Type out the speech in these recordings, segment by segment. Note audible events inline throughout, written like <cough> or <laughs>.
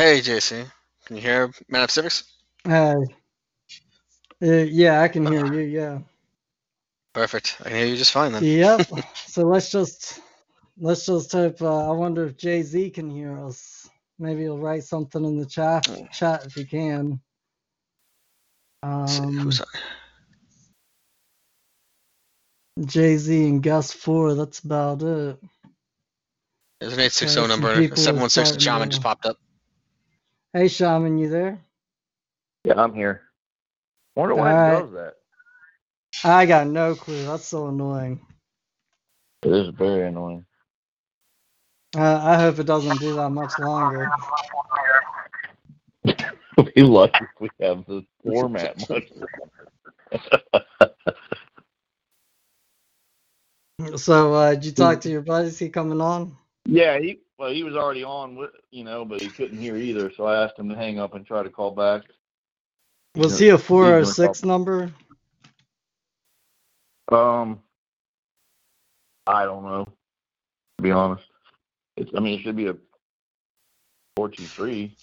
Hey, JC. Can you hear Man of Civics? Uh, uh, yeah, I can hear you. Yeah. Perfect. I can hear you just fine then. Yep. <laughs> so let's just let's just hope. Uh, I wonder if Jay Z can hear us. Maybe he'll write something in the chat chat if he can. Um, who's Jay Z and Gus Four. That's about it. There's an 860 Uh, number. people are 716 starting Shaman just popped up. Hey, Shaman, you there? Yeah, I'm here. Wonder why it does that. I got no clue. That's so annoying. It is very annoying. Uh, I hope it doesn't do that much longer. <laughs> we lucky if we have the format <laughs> much. So, uh, did you talk to your buddy? Is he coming on? yeah, he well he was already on with you know, but he couldn't hear either, so I asked him to hang up and try to call back. Was he a he's 406 gonna number? Um I don't know. To be honest. It's I mean it should be a four two three.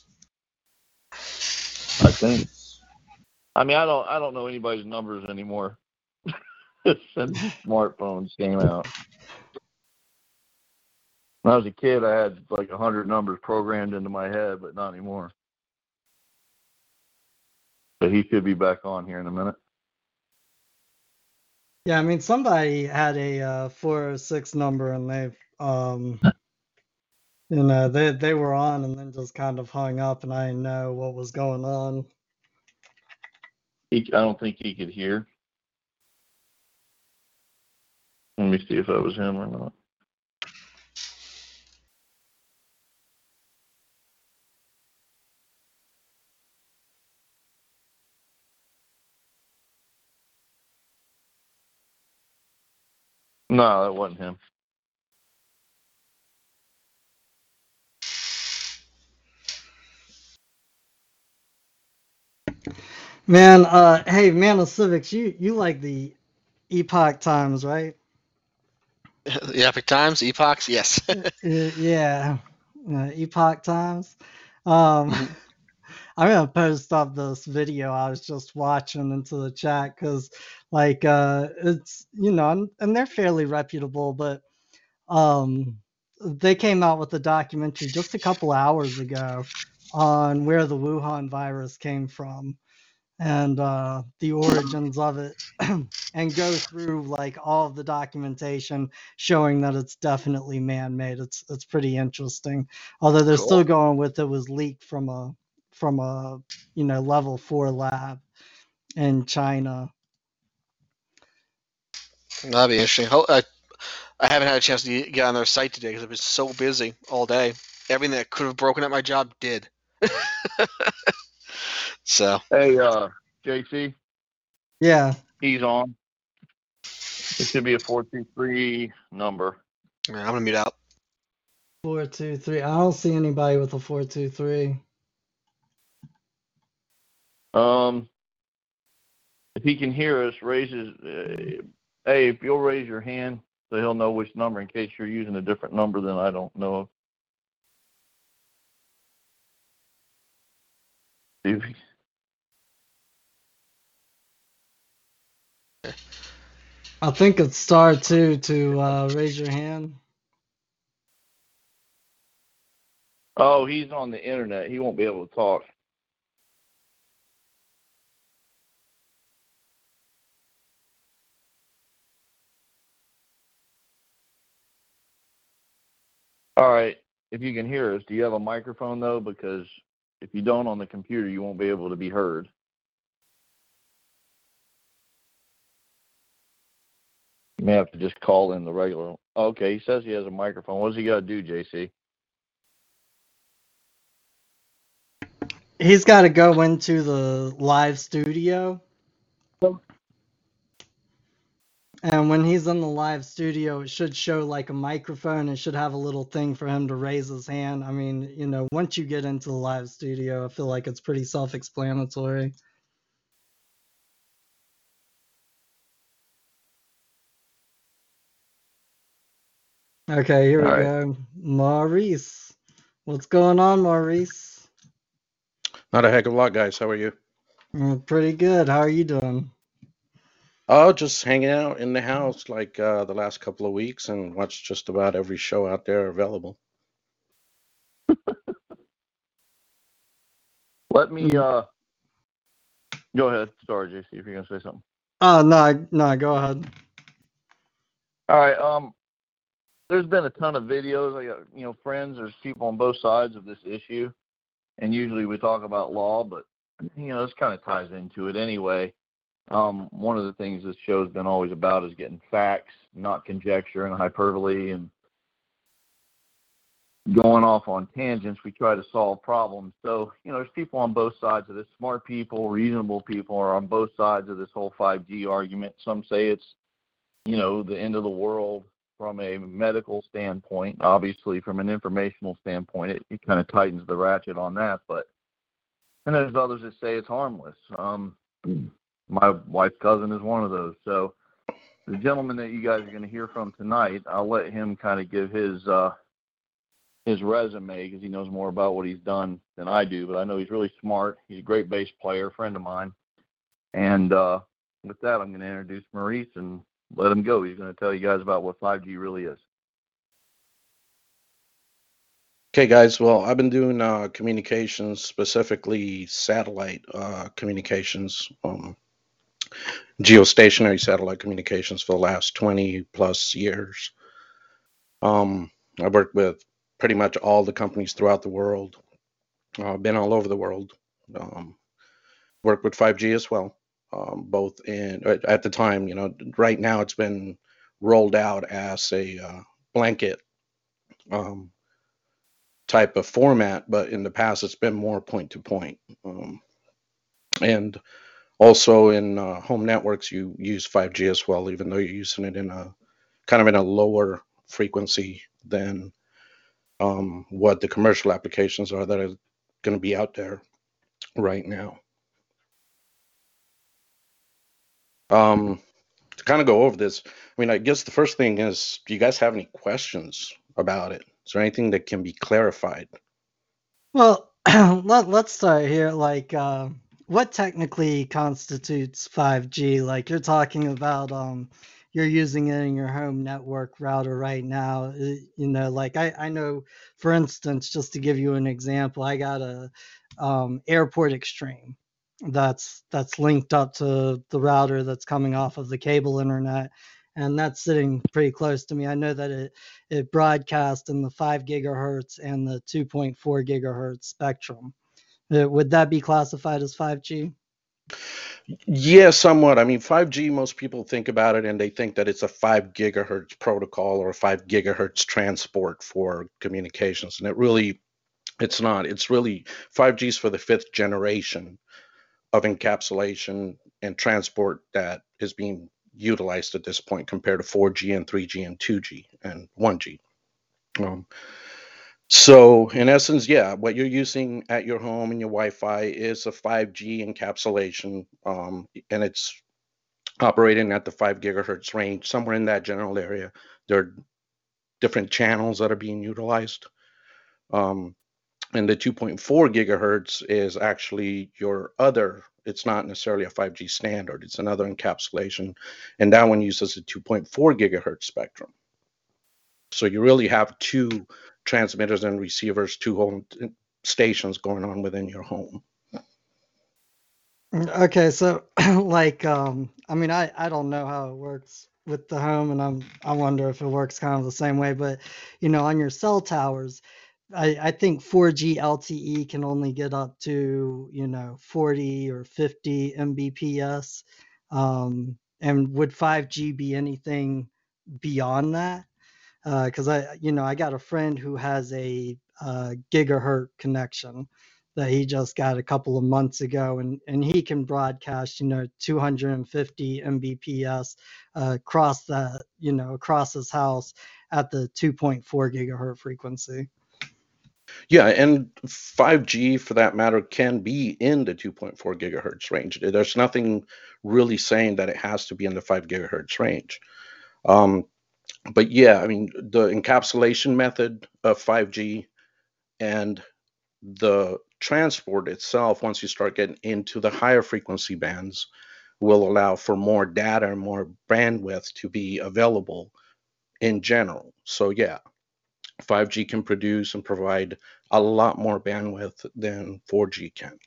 I think. I mean I don't I don't know anybody's numbers anymore. <laughs> Since smartphones came out. When I was a kid I had like a hundred numbers programmed into my head, but not anymore. But he should be back on here in a minute. Yeah, I mean, somebody had a uh, 406 number and they've, um, you know, they they were on and then just kind of hung up, and I didn't know what was going on. He, I don't think he could hear. Let me see if that was him or not. No, that wasn't him. Man, uh, hey, man of civics, you you like the Epoch Times, right? The Epic Times, Epochs, yes. Y- <laughs> yeah, uh, Epoch Times. Um, Mhm. <laughs> I'm gonna post up this video I was just watching into the chat because, like, uh, it's you know, and, they're fairly reputable, but um, they came out with a documentary just a couple hours ago on where the Wuhan virus came from and uh, the origins of it, <clears throat> and go through like all of the documentation showing that it's definitely man-made. It's it's pretty interesting. Although they're still going with it was leaked from a from a you know level four lab in China. That'd be interesting. I, I haven't had a chance to get on their site today because I've been so busy all day. Everything that could have broken at my job did. <laughs> so, Hey, uh, JC, Yeah, he's on. It should be a four two three number. yeah, I'm going to mute out. four two three. I don't see anybody with a four two three. Um, if he can hear us, raise his. Uh, hey, if you'll raise your hand, so he'll know which number in case you're using a different number than I don't know. of. See I think it's star two to uh, raise your hand. Oh, he's on the internet. He won't be able to talk. All right. If you can hear us, do you have a microphone though? Because if you don't on the computer, you won't be able to be heard. You may have to just call in the regular. Okay, he says he has a microphone. What does he got to do, JC? He's got to go into the live studio. And when he's in the live studio, it should show like a microphone. It should have a little thing for him to raise his hand. I mean, you know, once you get into the live studio, I feel like it's pretty self explanatory. Okay, here we All right. go. Maurice. What's going on, Maurice? Not a heck of a lot, guys. How are you? Mm, Pretty good. How are you doing? Oh, just hanging out in the house like uh, the last couple of weeks and watched just about every show out there available. <laughs> Let me Mm. uh go ahead. Sorry, JC, if you're gonna say something. Oh no, no, go ahead. All right. Um, there's been a ton of videos. I got you know friends. There's people on both sides of this issue, and usually we talk about law, but you know this kind of ties into it anyway. Um, one of the things this show's been always about is getting facts, not conjecture and hyperbole, and going off on tangents. We try to solve problems. So you know, there's people on both sides of this. Smart people, reasonable people are on both sides of this whole 5G argument. Some say it's you know, the end of the world from a medical standpoint. Obviously, from an informational standpoint, it, it kind of tightens the ratchet on that. But and there's others that say it's harmless. Um, my wife's cousin is one of those. So the gentleman that you guys are going to hear from tonight, I'll let him kind of give his uh, his resume because he knows more about what he's done than I do. But I know he's really smart. He's a great bass player, friend of mine. And uh, with that, I'm going to introduce Maurice and let him go. He's going to tell you guys about what 5G really is. Okay, guys. Well, I've been doing uh, communications, specifically satellite uh, communications, um, geostationary satellite communications for the last 20 plus years. Um, I've worked with pretty much all the companies throughout the world. Uh, been all over the world. Um, worked with 5G as well. Um, both in at at the time, you know, right now it's been rolled out as a uh, blanket um, type of format, but in the past it's been more point to point. Um, and also in uh, home networks, you use 5G as well, even though you're using it in a kind of in a lower frequency than um, what the commercial applications are that are going to be out there right now. Um, to kind of go over this, I mean, I guess the first thing is, do you guys have any questions about it? Is there anything that can be clarified? Well, <clears throat> let, let's start here. Like, uh, what technically constitutes 5G? Like, you're talking about, um, you're using it in your home network router right now. uh, You know, like I, I know, for instance, just to give you an example, I got a um, Airport Extreme that's that's linked up to the router that's coming off of the cable internet, and that's sitting pretty close to me. I know that it it broadcasts in the five gigahertz and the 2.4 gigahertz spectrum. Would that be classified as 5G? Yeah, somewhat. I mean, 5G, most people think about it and they think that it's a 5 gigahertz protocol or a 5 gigahertz transport for communications. And it really, it's not. It's really 5G is for the fifth generation of encapsulation and transport that is being utilized at this point compared to 4G and 3G and 2G and 1G. Um, so, in essence, yeah, what you're using at your home and your Wi-Fi is a 5G encapsulation, um, and it's operating at the 5 gigahertz range, somewhere in that general area. There are different channels that are being utilized. Um, and the 2.4 gigahertz is actually your other, it's not necessarily a 5G standard, it's another encapsulation. And that one uses a 2.4 gigahertz spectrum. So you really have two transmitters and receivers, to home stations going on within your home. Okay, so <clears throat> like um I mean I I don't know how it works with the home and I'm I wonder if it works kind of the same way but you know on your cell towers I I think 4G LTE can only get up to you know 40 or 50 Mbps um and would 5G be anything beyond that because I you know I got a friend who has a uh, gigahertz connection that he just got a couple of months ago and and he can broadcast you know 250 mbps uh, across the, you know across his house at the 2.4 gigahertz frequency Yeah, and 5G for that matter can be in the 2.4 gigahertz range. There's nothing really saying that it has to be in the 5 gigahertz range. Um, but yeah, I mean, the encapsulation method of 5G and the transport itself, once you start getting into the higher frequency bands, will allow for more data and more bandwidth to be available in general. So, yeah, 5G can produce and provide a lot more bandwidth than 4G can.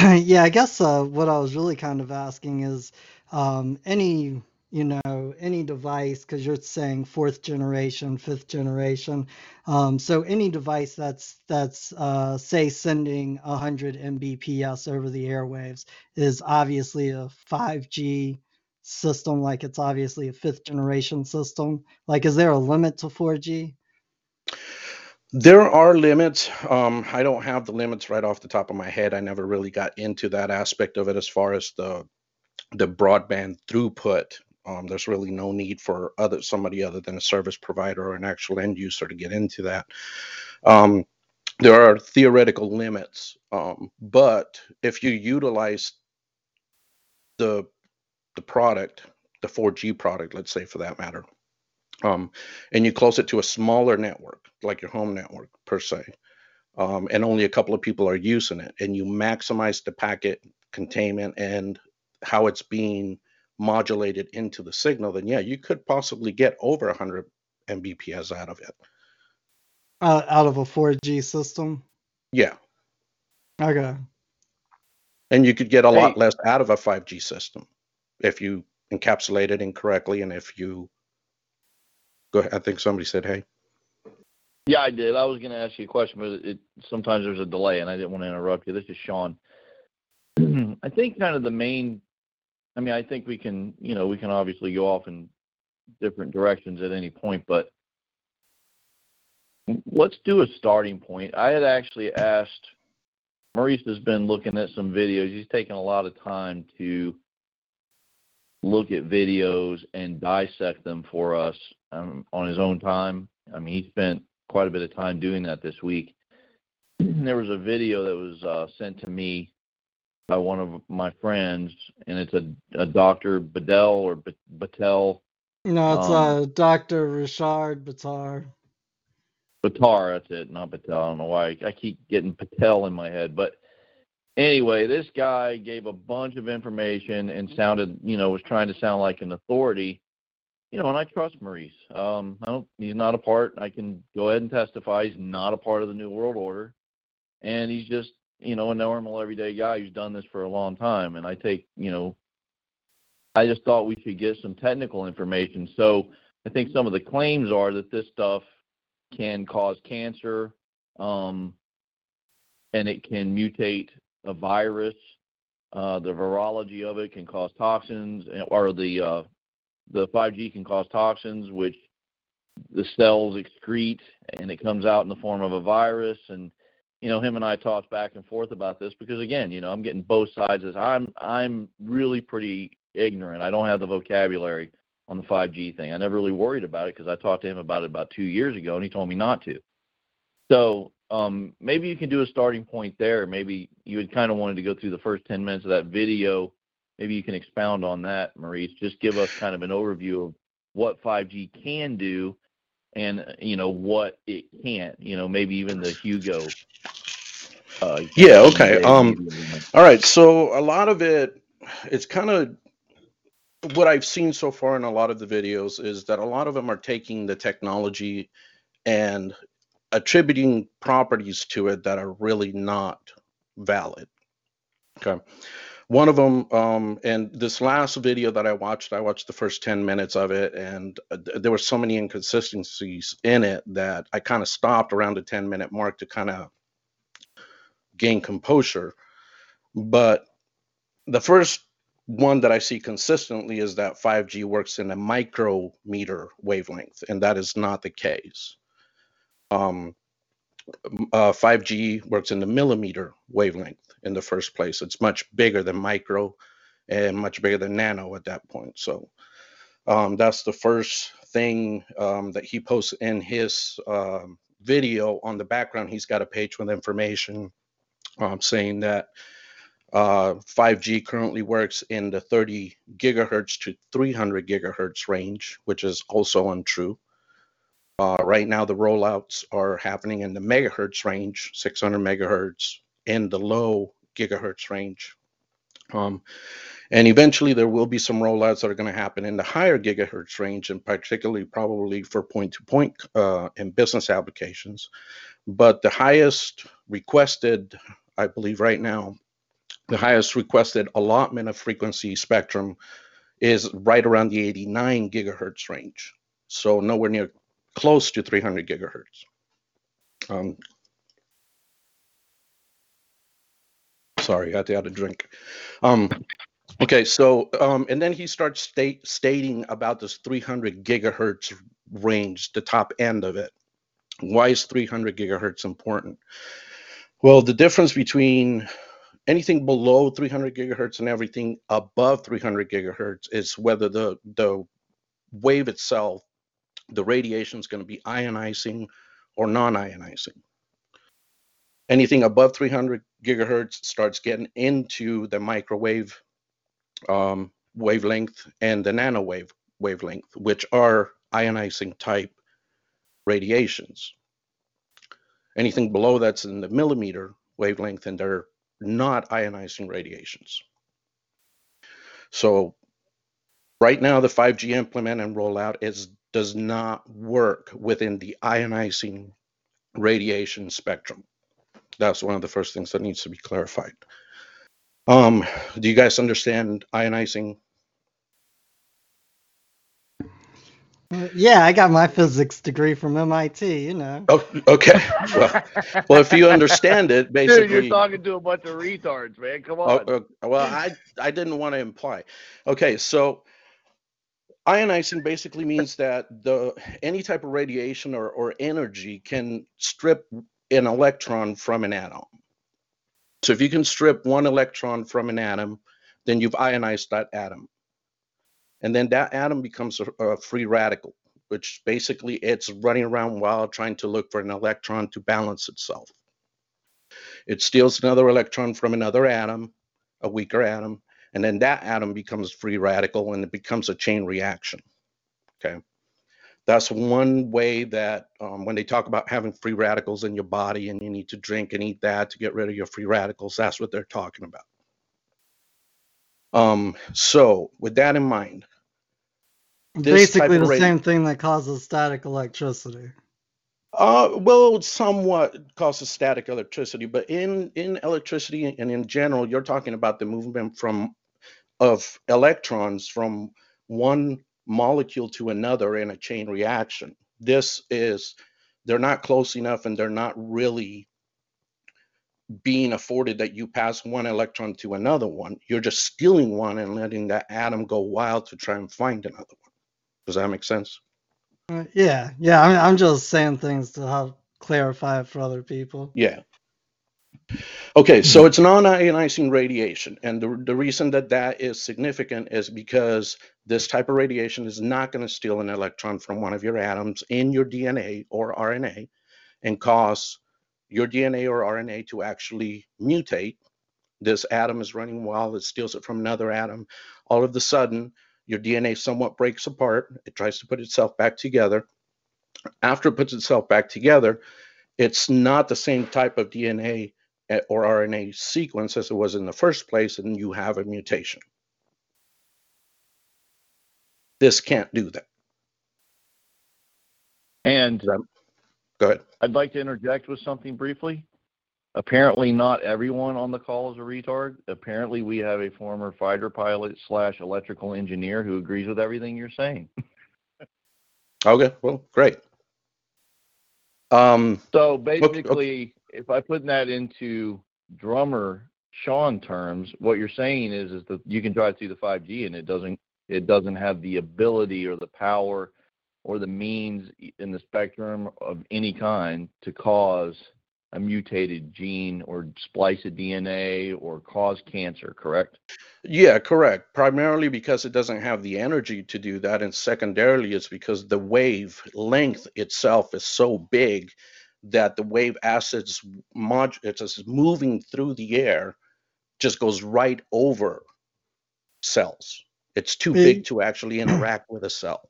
<clears throat> yeah, I guess uh, what I was really kind of asking is um, any you know any device because you're saying fourth generation fifth generation um, so any device that's that's uh, say sending 100 mbps over the airwaves is obviously a 5g system like it's obviously a fifth generation system. Like is there a limit to 4g there are limits. Um, I don't have the limits right off the top of my head. I never really got into that aspect of it as far as the the broadband throughput. Um, there's really no need for other somebody other than a service provider or an actual end user to get into that. Um, there are theoretical limits, um, but if you utilize the the product, the 4G product, let's say for that matter, um, and you close it to a smaller network like your home network per se. Um, and only a couple of people are using it and you maximize the packet containment and how it's being modulated into the signal then yeah you could possibly get over 100 mbps out of it. Uh, out of a 4g system? Yeah. Okay. And you could get a Hey. lot less out of a 5g system if you encapsulate it incorrectly and if you go ahead i think somebody said hey Yeah, I did. I was going to ask you a question, but it sometimes there's a delay, and I didn't want to interrupt you. This is Sean. <clears throat> I think kind of the main. I mean, I think we can, you know, we can obviously go off in different directions at any point, but let's do a starting point. I had actually asked. Maurice has been looking at some videos. He's taken a lot of time to look at videos and dissect them for us um, on his own time. I mean, he spent quite a bit of time doing that this week. <clears throat> there was a video that was uh, sent to me by one of my friends, and it's a, a Dr. Bedell or B- Battelle no it's Um, uh dr richard batar Batar, that's it, not Patel. I don't know why I, I keep getting Patel in my head, but anyway, this guy gave a bunch of information and sounded, you know, was trying to sound like an authority. You know, and I trust Maurice. Um, I don't. He's not a part. I can go ahead and testify. He's not a part of the New World Order, and he's just, you know, a normal everyday guy who's done this for a long time. And I take, you know, I just thought we should get some technical information. So I think some of the claims are that this stuff can cause cancer, um, and it can mutate a virus. Uh, the virology of it can cause toxins, or the uh, the 5G can cause toxins, which the cells excrete, and it comes out in the form of a virus. And you know, him and I talked back and forth about this because, again, you know, I'm getting both sides. As I'm I'm really pretty ignorant. I don't have the vocabulary on the 5G thing. I never really worried about it because I talked to him about it about two years ago, and he told me not to. So maybe you can do a starting point there. Maybe you had kind of wanted to go through the first 10 minutes of that video. Maybe you can expound on that, Maurice. Just give us kind of an overview of what 5G can do and, you know, what it can't. You know, maybe even the Hugo. Uh, Yeah, okay, um. All right, so a lot of it, it's kind of what I've seen so far in a lot of the videos is that a lot of them are taking the technology and attributing properties to it that are really not valid. Okay. One of them, um, and this last video that I watched, I watched the first 10 minutes of it, and uh, th- there were so many inconsistencies in it that I kind of stopped around the 10 minute mark to kind of gain composure. But the first one that I see consistently is that 5G works in a micrometer wavelength, and that is not the case. Um, uh, 5G works in the millimeter wavelength in the first place. It's much bigger than micro and much bigger than nano at that point. So um, that's the first thing um, that he posts in his um, video. On the background, he's got a page with information um, saying that uh, 5G currently works in the 30 gigahertz to 300 gigahertz range, which is also untrue. Uh, right now, the rollouts are happening in the megahertz range, 600 megahertz, and the low gigahertz range. Um, and eventually, there will be some rollouts that are going to happen in the higher gigahertz range, and particularly probably for point to point uh, and business applications. But the highest requested, I believe, right now, the highest requested allotment of frequency spectrum is right around the 89 gigahertz range. So nowhere near close to 300 gigahertz. Um, sorry, I had to have a drink. Um, okay, so um, and then he starts state, stating about this 300 gigahertz range, the top end of it. Why is 300 gigahertz important? Well, the difference between anything below 300 gigahertz and everything above 300 gigahertz is whether the the wave itself the radiation is going to be ionizing or non-ionizing. Anything above 300 gigahertz starts getting into the microwave um, wavelength and the nanowave wavelength, which are ionizing type radiations. Anything below that's in the millimeter wavelength and they're not ionizing radiations. So right now the 5G implement and rollout is does not work within the ionizing radiation spectrum. That's one of the first things that needs to be clarified. Um, do you guys understand ionizing? Yeah, I got my physics degree from MIT, you know. Oh, okay. Well, well, if you understand it, basically. <laughs> Dude, you're talking to a bunch of retards, man. Come Oh, on. uh, well, I I didn't want to imply. Okay, so ionizing basically means that the any type of radiation or, or energy can strip an electron from an atom. So if you can strip one electron from an atom, then you've ionized that atom. And then that atom becomes a, a free radical, which basically it's running around wild trying to look for an electron to balance itself. It steals another electron from another atom, a weaker atom, and then that atom becomes free radical and it becomes a chain reaction. Okay. That's one way that um, when they talk about having free radicals in your body and you need to drink and eat that to get rid of your free radicals, that's what they're talking about. Um, so, with that in mind, Basically the same thing that causes static electricity. Uh, well, somewhat causes static electricity, but in in electricity and in general, you're talking about the movement from of electrons from one molecule to another in a chain reaction. This is they're not close enough and they're not really being afforded that you pass one electron to another one. You're just stealing one and letting that atom go wild to try and find another one. Does that make sense? Uh, yeah, yeah. I mean, I'm just saying things to help clarify it for other people. Yeah. Okay, so hmm. it's non-ionizing radiation, and the, the reason that that is significant is because this type of radiation is not going to steal an electron from one of your atoms in your DNA or RNA and cause your DNA or RNA to actually mutate. This atom is running wild, it steals it from another atom. All of a sudden, your DNA somewhat breaks apart. It tries to put itself back together. After it puts itself back together, it's not the same type of DNA or RNA sequence as it was in the first place, and you have a mutation. This can't do that. And Go ahead. I'd like to interject with something briefly. Apparently, not everyone on the call is a retard. Apparently, we have a former fighter pilot slash electrical engineer who agrees with everything you're saying. <laughs> Okay, well, great. Um, So okay. basically, if I put that into drummer Sean terms, what you're saying is is that you can drive through the 5G and it doesn't it doesn't have the ability or the power or the means in the spectrum of any kind to cause a mutated gene or splice a DNA or cause cancer, correct? yeah, correct. Primarily because it doesn't have the energy to do that, and secondarily, it's because the wave length itself is so big that the wave as it's mod it's just moving through the air, just goes right over cells. It's too big to actually interact with a cell.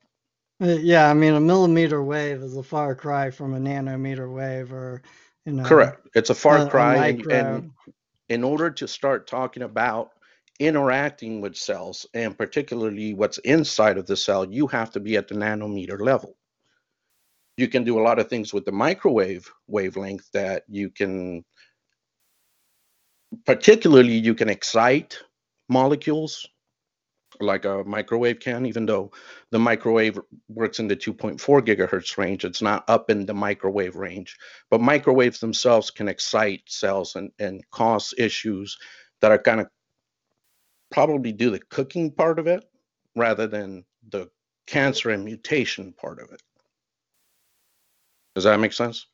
Uh, Yeah, I mean, a millimeter wave is a far cry from a nanometer wave or, you know, Correct. It's a a, far a cry, and, micro. and in order to start talking about interacting with cells and particularly what's inside of the cell, you have to be at the nanometer level. You can do a lot of things with the microwave wavelength that you can, particularly, you can excite molecules like a microwave can, even though the microwave works in the 2.4 gigahertz range, it's not up in the microwave range. But microwaves themselves can excite cells and, and cause issues that are kind of probably do the cooking part of it rather than the cancer and mutation part of it. Does that make sense?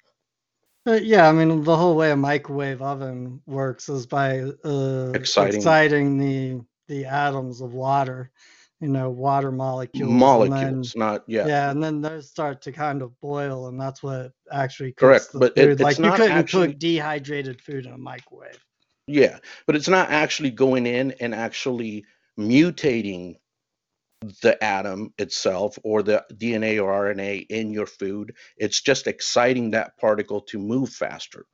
Uh, yeah, I mean, the whole way a microwave oven works is by uh, Exciting. exciting the the atoms of water, you know, water molecules. Molecules, then, not yeah. yeah, and then those start to kind of boil, and that's what actually cooks Correct, the but it- like you couldn't actually- cook dehydrated food in a microwave. Yeah, but it's not actually going in and actually mutating the atom itself or the DNA or RNA in your food. It's just exciting that particle to move faster.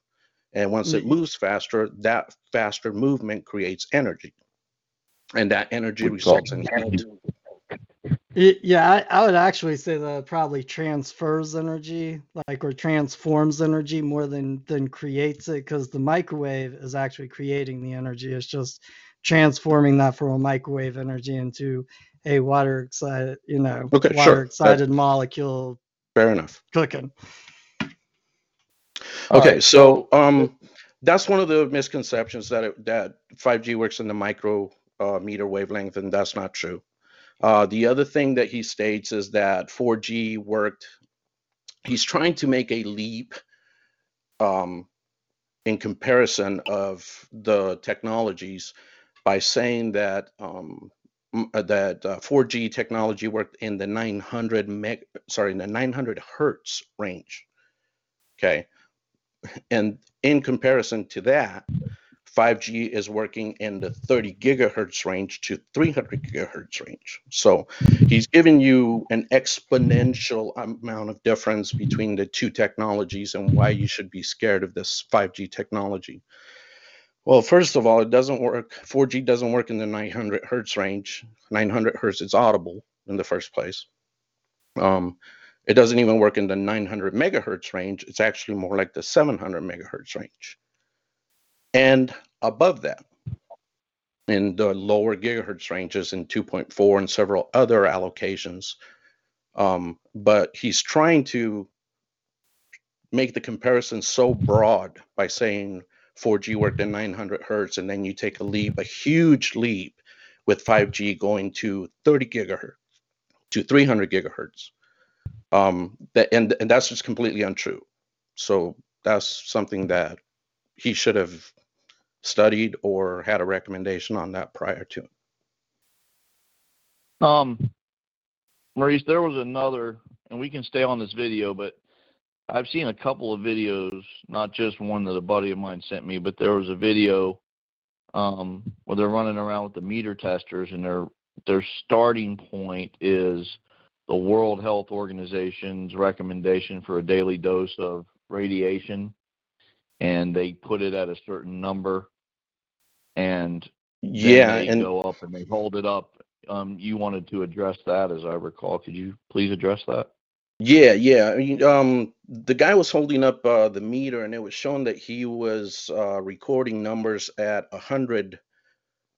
And once it Mm. moves faster, that faster movement creates energy. And that energy We call results in heat. Yeah, I, I would actually say that it probably transfers energy, like or transforms energy more than than creates it, because the microwave is actually creating the energy. It's just transforming that from a microwave energy into a water excited, you know, Okay, sure. water That- excited molecule Fair enough. cooking. Okay, right, so um, that's one of the misconceptions that it, that 5G works in the micro uh, meter wavelength, and that's not true. Uh, the other thing that he states is that 4G worked. He's trying to make a leap um, in comparison of the technologies by saying that um, that uh, 4G technology worked in the 900 meg, sorry, in the 900 hertz range. Okay, and in comparison to that, 5G is working in the 30 gigahertz range to 300 gigahertz range. So he's giving you an exponential amount of difference between the two technologies and why you should be scared of this 5G technology. Well, first of all, it doesn't work. 4G doesn't work in the 900 hertz range. 900 hertz is audible in the first place. Um, it doesn't even work in the 900 megahertz range. It's actually more like the 700 megahertz range. And above that, in the lower gigahertz ranges in 2.4 and several other allocations. Um, but he's trying to make the comparison so broad by saying 4G worked at 900 hertz, and then you take a leap, a huge leap with 5G going to 30 gigahertz to 300 gigahertz. Um, that, and, and that's just completely untrue. So that's something that he should have studied or had a recommendation on that prior to. Um, Maurice, there was another, and we can stay on this video, but I've seen a couple of videos, not just one that a buddy of mine sent me, but there was a video um, where they're running around with the meter testers, and their their starting point is the World Health Organization's recommendation for a daily dose of radiation, and they put it at a certain number, and Yeah, they and go up and they hold it up. Um, you wanted to address that, as I recall. Could you please address that? Yeah, yeah. I mean, um, the guy was holding up uh, the meter, and it was showing that he was uh, recording numbers at a hundred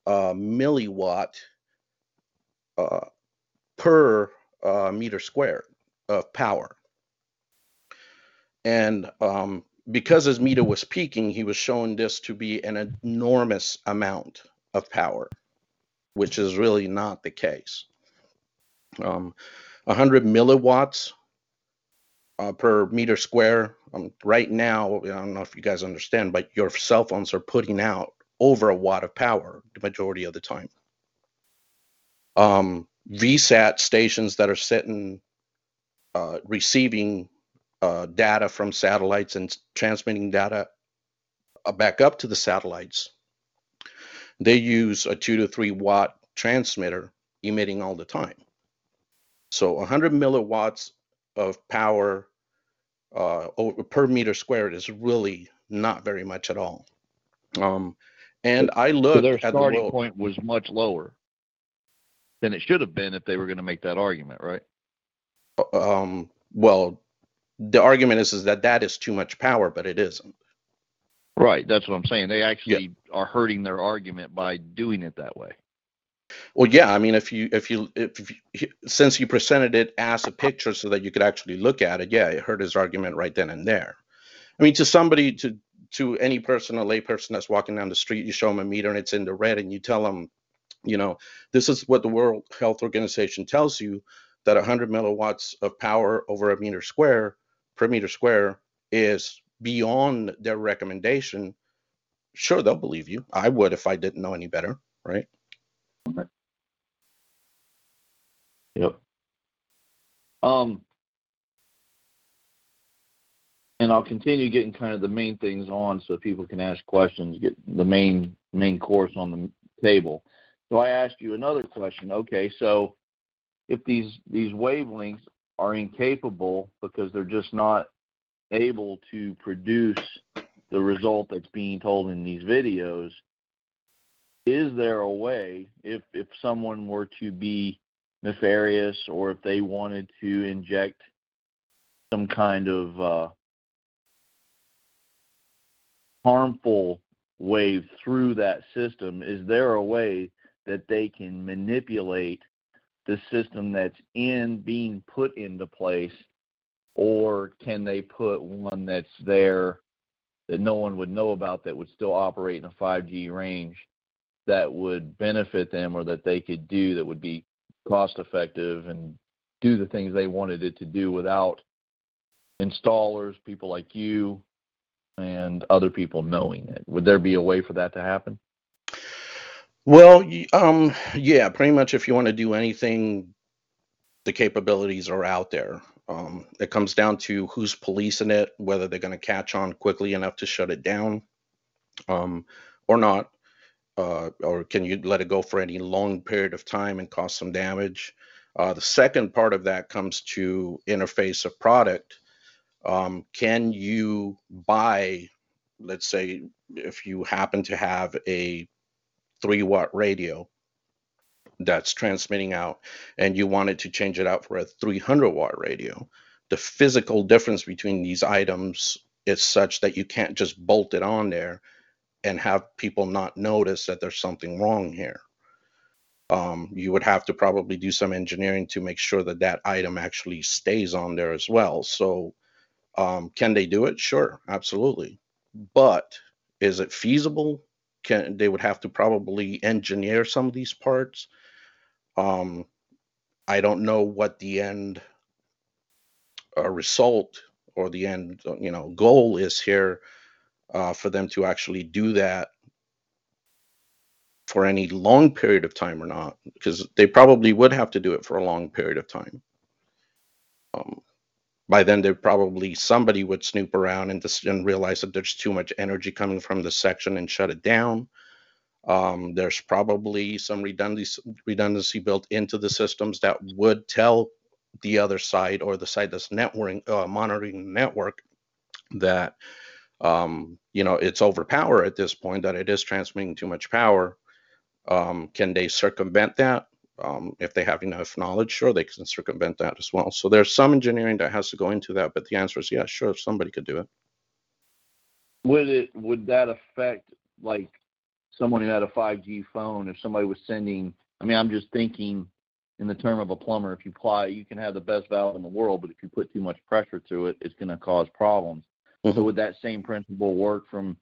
uh, milliwatt uh, per uh, meter squared of power. And um, because his meter was peaking, he was showing this to be an enormous amount of power, which is really not the case. Um, 100 milliwatts uh, per meter square. Um, right now, I don't know if you guys understand, but your cell phones are putting out over a watt of power the majority of the time. Um, VSAT stations that are sitting, uh, receiving uh, data from satellites and transmitting data uh, back up to the satellites, they use a two to three watt transmitter emitting all the time. So 100 milliwatts of power uh, per meter squared is really not very much at all. Um, and I So their at the starting point was much lower than it should have been if they were going to make that argument, right? Um, well, the argument is is that that is too much power, but it isn't. Right. That's what I'm saying. They actually are hurting their argument by doing it that way. Well, yeah, I mean, if you if you if since you presented it as a picture so that you could actually look at it, yeah, it hurt his argument right then and there. I mean, to somebody to to any person, a layperson that's walking down the street, you show them a meter and it's in the red, and you tell them, you know, this is what the World Health Organization tells you that 100 milliwatts of power over a meter square per meter square is beyond their recommendation. Sure, they'll believe you. I would if I didn't know any better, right? Yep. Um, and I'll continue getting kind of the main things on so people can ask questions, get the main main course on the table. So I asked you another question. Okay, so if these these wavelengths are incapable because they're just not able to produce the result that's being told in these videos, is there a way if if someone were to be nefarious or if they wanted to inject some kind of uh, harmful wave through that system, is there a way that they can manipulate the system that's in being put into place, or can they put one that's there that no one would know about that would still operate in a 5G range that would benefit them or that they could do that would be cost effective and do the things they wanted it to do without installers, people like you, and other people knowing it. Would there be a way for that to happen? Well, um, yeah, pretty much if you want to do anything, the capabilities are out there. Um, it comes down to who's policing it, whether they're going to catch on quickly enough to shut it down, um, or not, uh, or can you let it go for any long period of time and cause some damage? Uh, the second part of that comes to interface of product. Um, can you buy, let's say, if you happen to have a three watt radio that's transmitting out and you wanted to change it out for a 300 watt radio the physical difference between these items is such that you can't just bolt it on there and have people not notice that there's something wrong here. Um, you would have to probably do some engineering to make sure that that item actually stays on there as well. So um, can they do it? Sure absolutely. But is it feasible? Can they would have to probably engineer some of these parts. Um, I don't know what the end uh, result or the end you know goal is here uh, for them to actually do that for any long period of time or not because they probably would have to do it for a long period of time. Um, by then, they probably somebody would snoop around and, just, and realize that there's too much energy coming from the section and shut it down. Um, there's probably some redundancy redundancy built into the systems that would tell the other side or the side that's networking uh, monitoring the network that um, you know it's overpower at this point that it is transmitting too much power. Um, can they circumvent that? Um, if they have enough knowledge, sure, they can circumvent that as well. So there's some engineering that has to go into that, but the answer is yeah, sure, somebody could do it. Would it would that affect like someone who had a 5G phone if somebody was sending I mean I'm just thinking in the term of a plumber if you apply you can have the best valve in the world but if you put too much pressure to it it's going to cause problems. So Mhm. would that same principle work from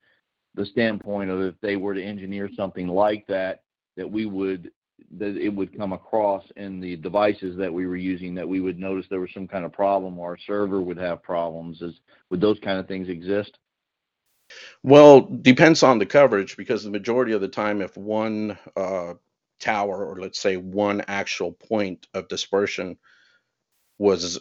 the standpoint of if they were to engineer something like that that we would that it would come across in the devices that we were using that we would notice there was some kind of problem or our server would have problems is would those kind of things exist? Well, depends on the coverage because the majority of the time, if one uh, tower or let's say one actual point of dispersion was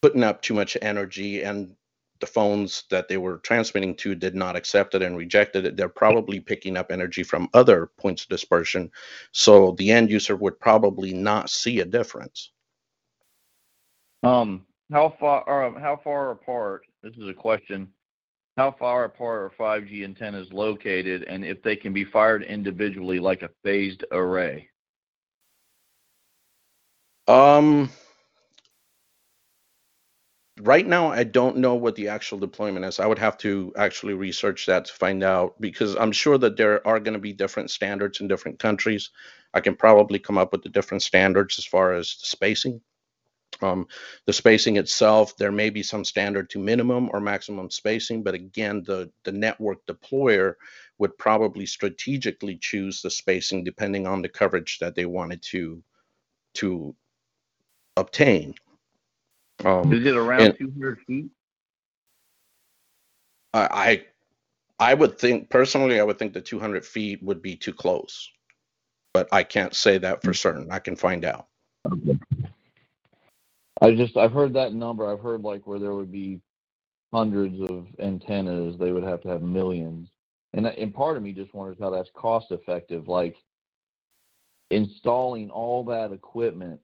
putting up too much energy and the phones that they were transmitting to did not accept it and rejected it, they're probably picking up energy from other points of dispersion. So the end user would probably not see a difference. Um, how far, um, how far apart, this is a question, how far apart are 5G antennas located and if they can be fired individually like a phased array? Um, right now, I don't know what the actual deployment is. I would have to actually research that to find out because I'm sure that there are going to be different standards in different countries. I can probably come up with the different standards as far as the spacing. Um, the spacing itself, there may be some standard to minimum or maximum spacing, but again, the, the network deployer would probably strategically choose the spacing depending on the coverage that they wanted to to obtain. Um, Is it around and- 200 feet? I I I would think personally, I would think the 200 feet would be too close, but I can't say that for certain. I can find out. I just, I've heard that number. I've heard like where there would be hundreds of antennas, they would have to have millions. And, and part of me just wonders how that's cost effective, like installing all that equipment,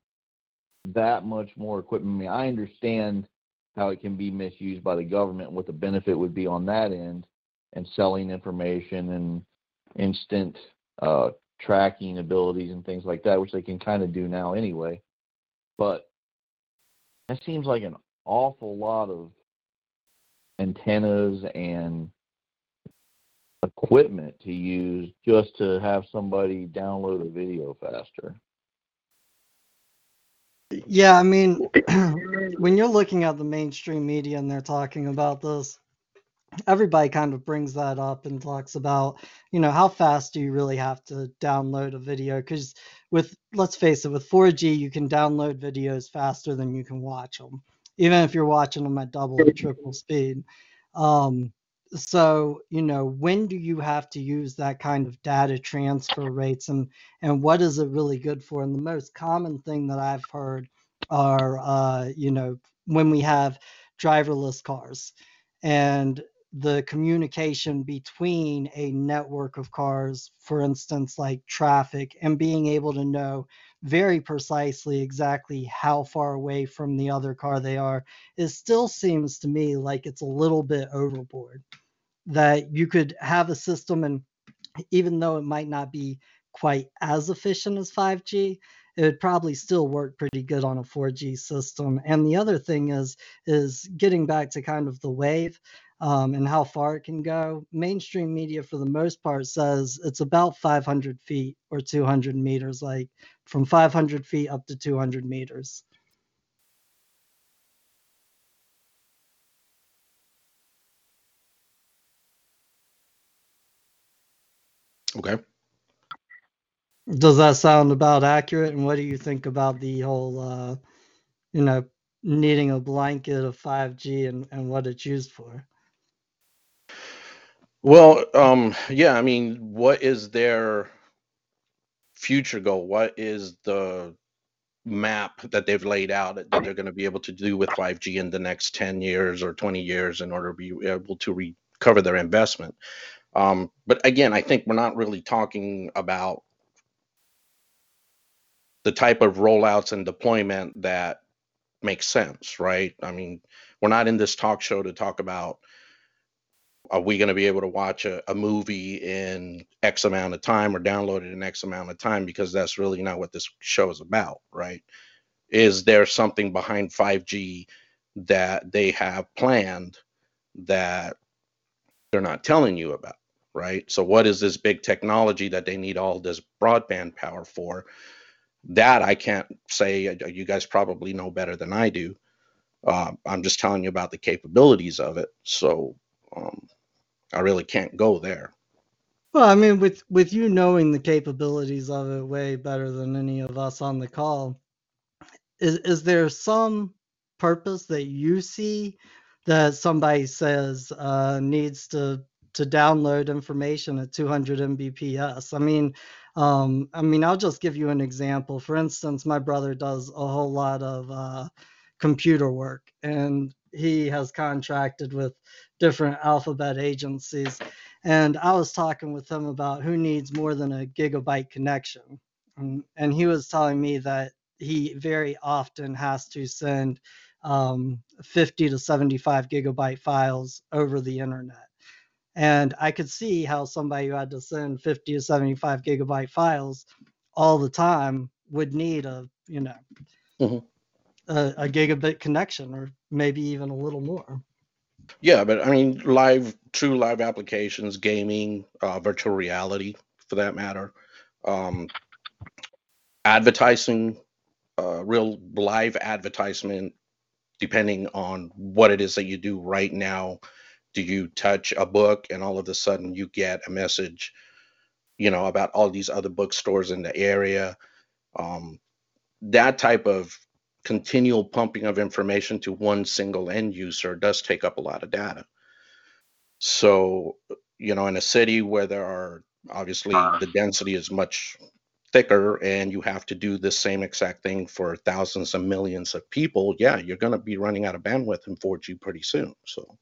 that much more equipment. I mean, I understand how it can be misused by the government what the benefit would be on that end and selling information and instant uh, tracking abilities and things like that, which they can kind of do now anyway. But that seems like an awful lot of antennas and equipment to use just to have somebody download a video faster. Yeah, I mean, <clears throat> when you're looking at the mainstream media and they're talking about this, everybody kind of brings that up and talks about, you know, how fast do you really have to download a video? Because with, let's face it, with 4G, you can download videos faster than you can watch them, even if you're watching them at double or triple speed. Um, so, you know, when do you have to use that kind of data transfer rates and and what is it really good for? And the most common thing that I've heard are, uh, you know, when we have driverless cars and the communication between a network of cars, for instance, like traffic, and being able to know very precisely exactly how far away from the other car they are, it still seems to me like it's a little bit overboard. That you could have a system, and even though it might not be quite as efficient as 5G, it would probably still work pretty good on a 4G system. And the other thing is is getting back to kind of the wave um, and how far it can go. Mainstream media, for the most part, says it's about 500 feet or 200 meters, like from 500 feet up to 200 meters. Okay. Does that sound about accurate? And what do you think about the whole, uh, you know, needing a blanket of 5G and, and what it's used for? Well, um, yeah, I mean, what is their future goal? What is the map that they've laid out that they're going to be able to do with 5G in the next 10 years or 20 years in order to be able to recover their investment? Um, but again, I think we're not really talking about the type of rollouts and deployment that makes sense, right? I mean, we're not in this talk show to talk about are we going to be able to watch a, a movie in X amount of time or download it in X amount of time because that's really not what this show is about, right? Is there something behind 5G that they have planned that they're not telling you about, right? So, what is this big technology that they need all this broadband power for? That I can't say. uh, You guys probably know better than I do. Uh, I'm just telling you about the capabilities of it. So, um, I really can't go there. Well, I mean, with with you knowing the capabilities of it way better than any of us on the call, is is there some purpose that you see that somebody says uh, needs to to download information at 200 mbps? I mean, um, I mean, I'll just give you an example. For instance, my brother does a whole lot of uh, computer work, and he has contracted with different alphabet agencies. And I was talking with him about who needs more than a gigabyte connection. And, and he was telling me that he very often has to send um, 50 to 75 gigabyte files over the internet. And I could see how somebody who had to send 50 to 75 gigabyte files all the time would need a, you know, Mhm. a, a gigabit connection or maybe even a little more. Yeah, but I mean, live, true live applications, gaming, uh, virtual reality, for that matter, um, advertising, uh, real live advertisement, depending on what it is that you do right now. Do you touch a book and all of a sudden you get a message, you know, about all these other bookstores in the area? Um, that type of continual pumping of information to one single end user does take up a lot of data. So, you know, in a city where there are obviously the density is much thicker and you have to do the same exact thing for thousands and millions of people, yeah, you're going to be running out of bandwidth in 4G pretty soon. So,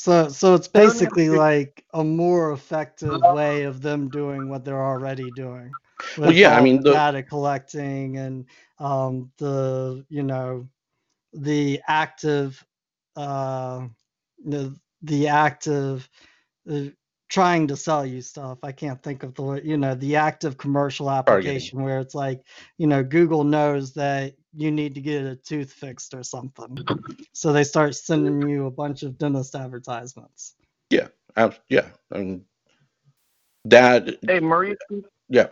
So, so it's Well, let me basically like a more effective way of them doing what they're already doing. Well, yeah, I mean, the data collecting and um, the you know the active uh, the the active uh, trying to sell you stuff. I can't think of the you know, the active commercial Targeting. application where it's like, you know, Google knows that you need to get a tooth fixed or something. So they start sending you a bunch of dentist advertisements. ab- yeah, I mean, that, Hey, Maurice. yeah.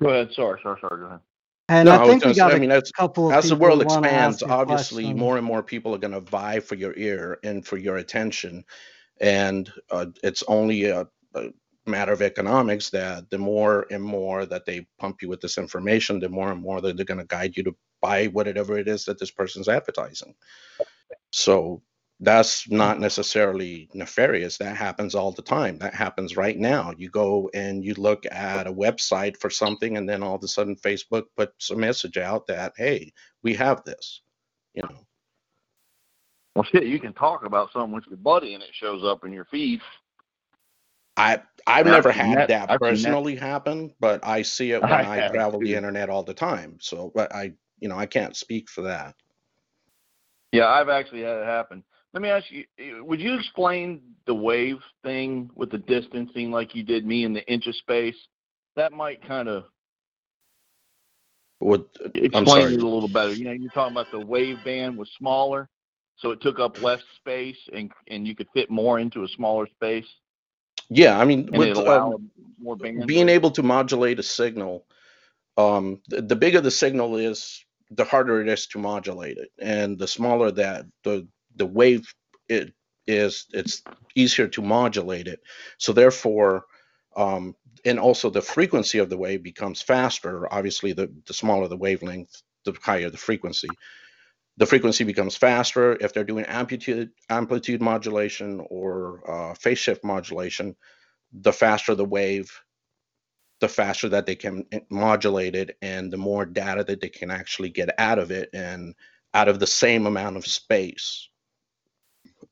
Go ahead. Sorry, sorry, sorry. Go ahead. And No, I I was think we gonna say, got I a mean, that's couple of as the world expands, obviously question. more and more people are going to vie for your ear and for your attention. And uh, it's only a, a matter of economics that the more and more that they pump you with this information, the more and more that they're going to guide you to buy whatever it is that this person's advertising. So that's not necessarily nefarious. That happens all the time. That happens right now. You go and you look at a website for something, and then all of a sudden Facebook puts a message out that, hey, we have this. You know, Well, shit, you can talk about something with your buddy and it shows up in your feed. I I've never had that- that I've that. personally happen, but I see it <laughs> when I I, travel the internet all the time. So, but I, you know, I can't speak for that. Yeah, I've actually had it happen. Let me ask you, eh, would you explain the wave thing with the distancing like you did me in the inch of space? That might kind of explain it a little better. You know, you're talking about the wave band was smaller, so it took up less space and and you could fit more into a smaller space, yeah, I mean, and with um, being able to modulate a signal, um, the, the bigger the signal is, the harder it is to modulate it, and the smaller that the the wave it is, it's easier to modulate it. So therefore, um, and also the frequency of the wave becomes faster. Obviously, the the smaller the wavelength, the higher the frequency. The frequency becomes faster if they're doing amplitude amplitude modulation or uh, phase shift modulation. The faster the wave, the faster that they can eh, modulate it and the more data that they can actually get out of it and out of the same amount of space.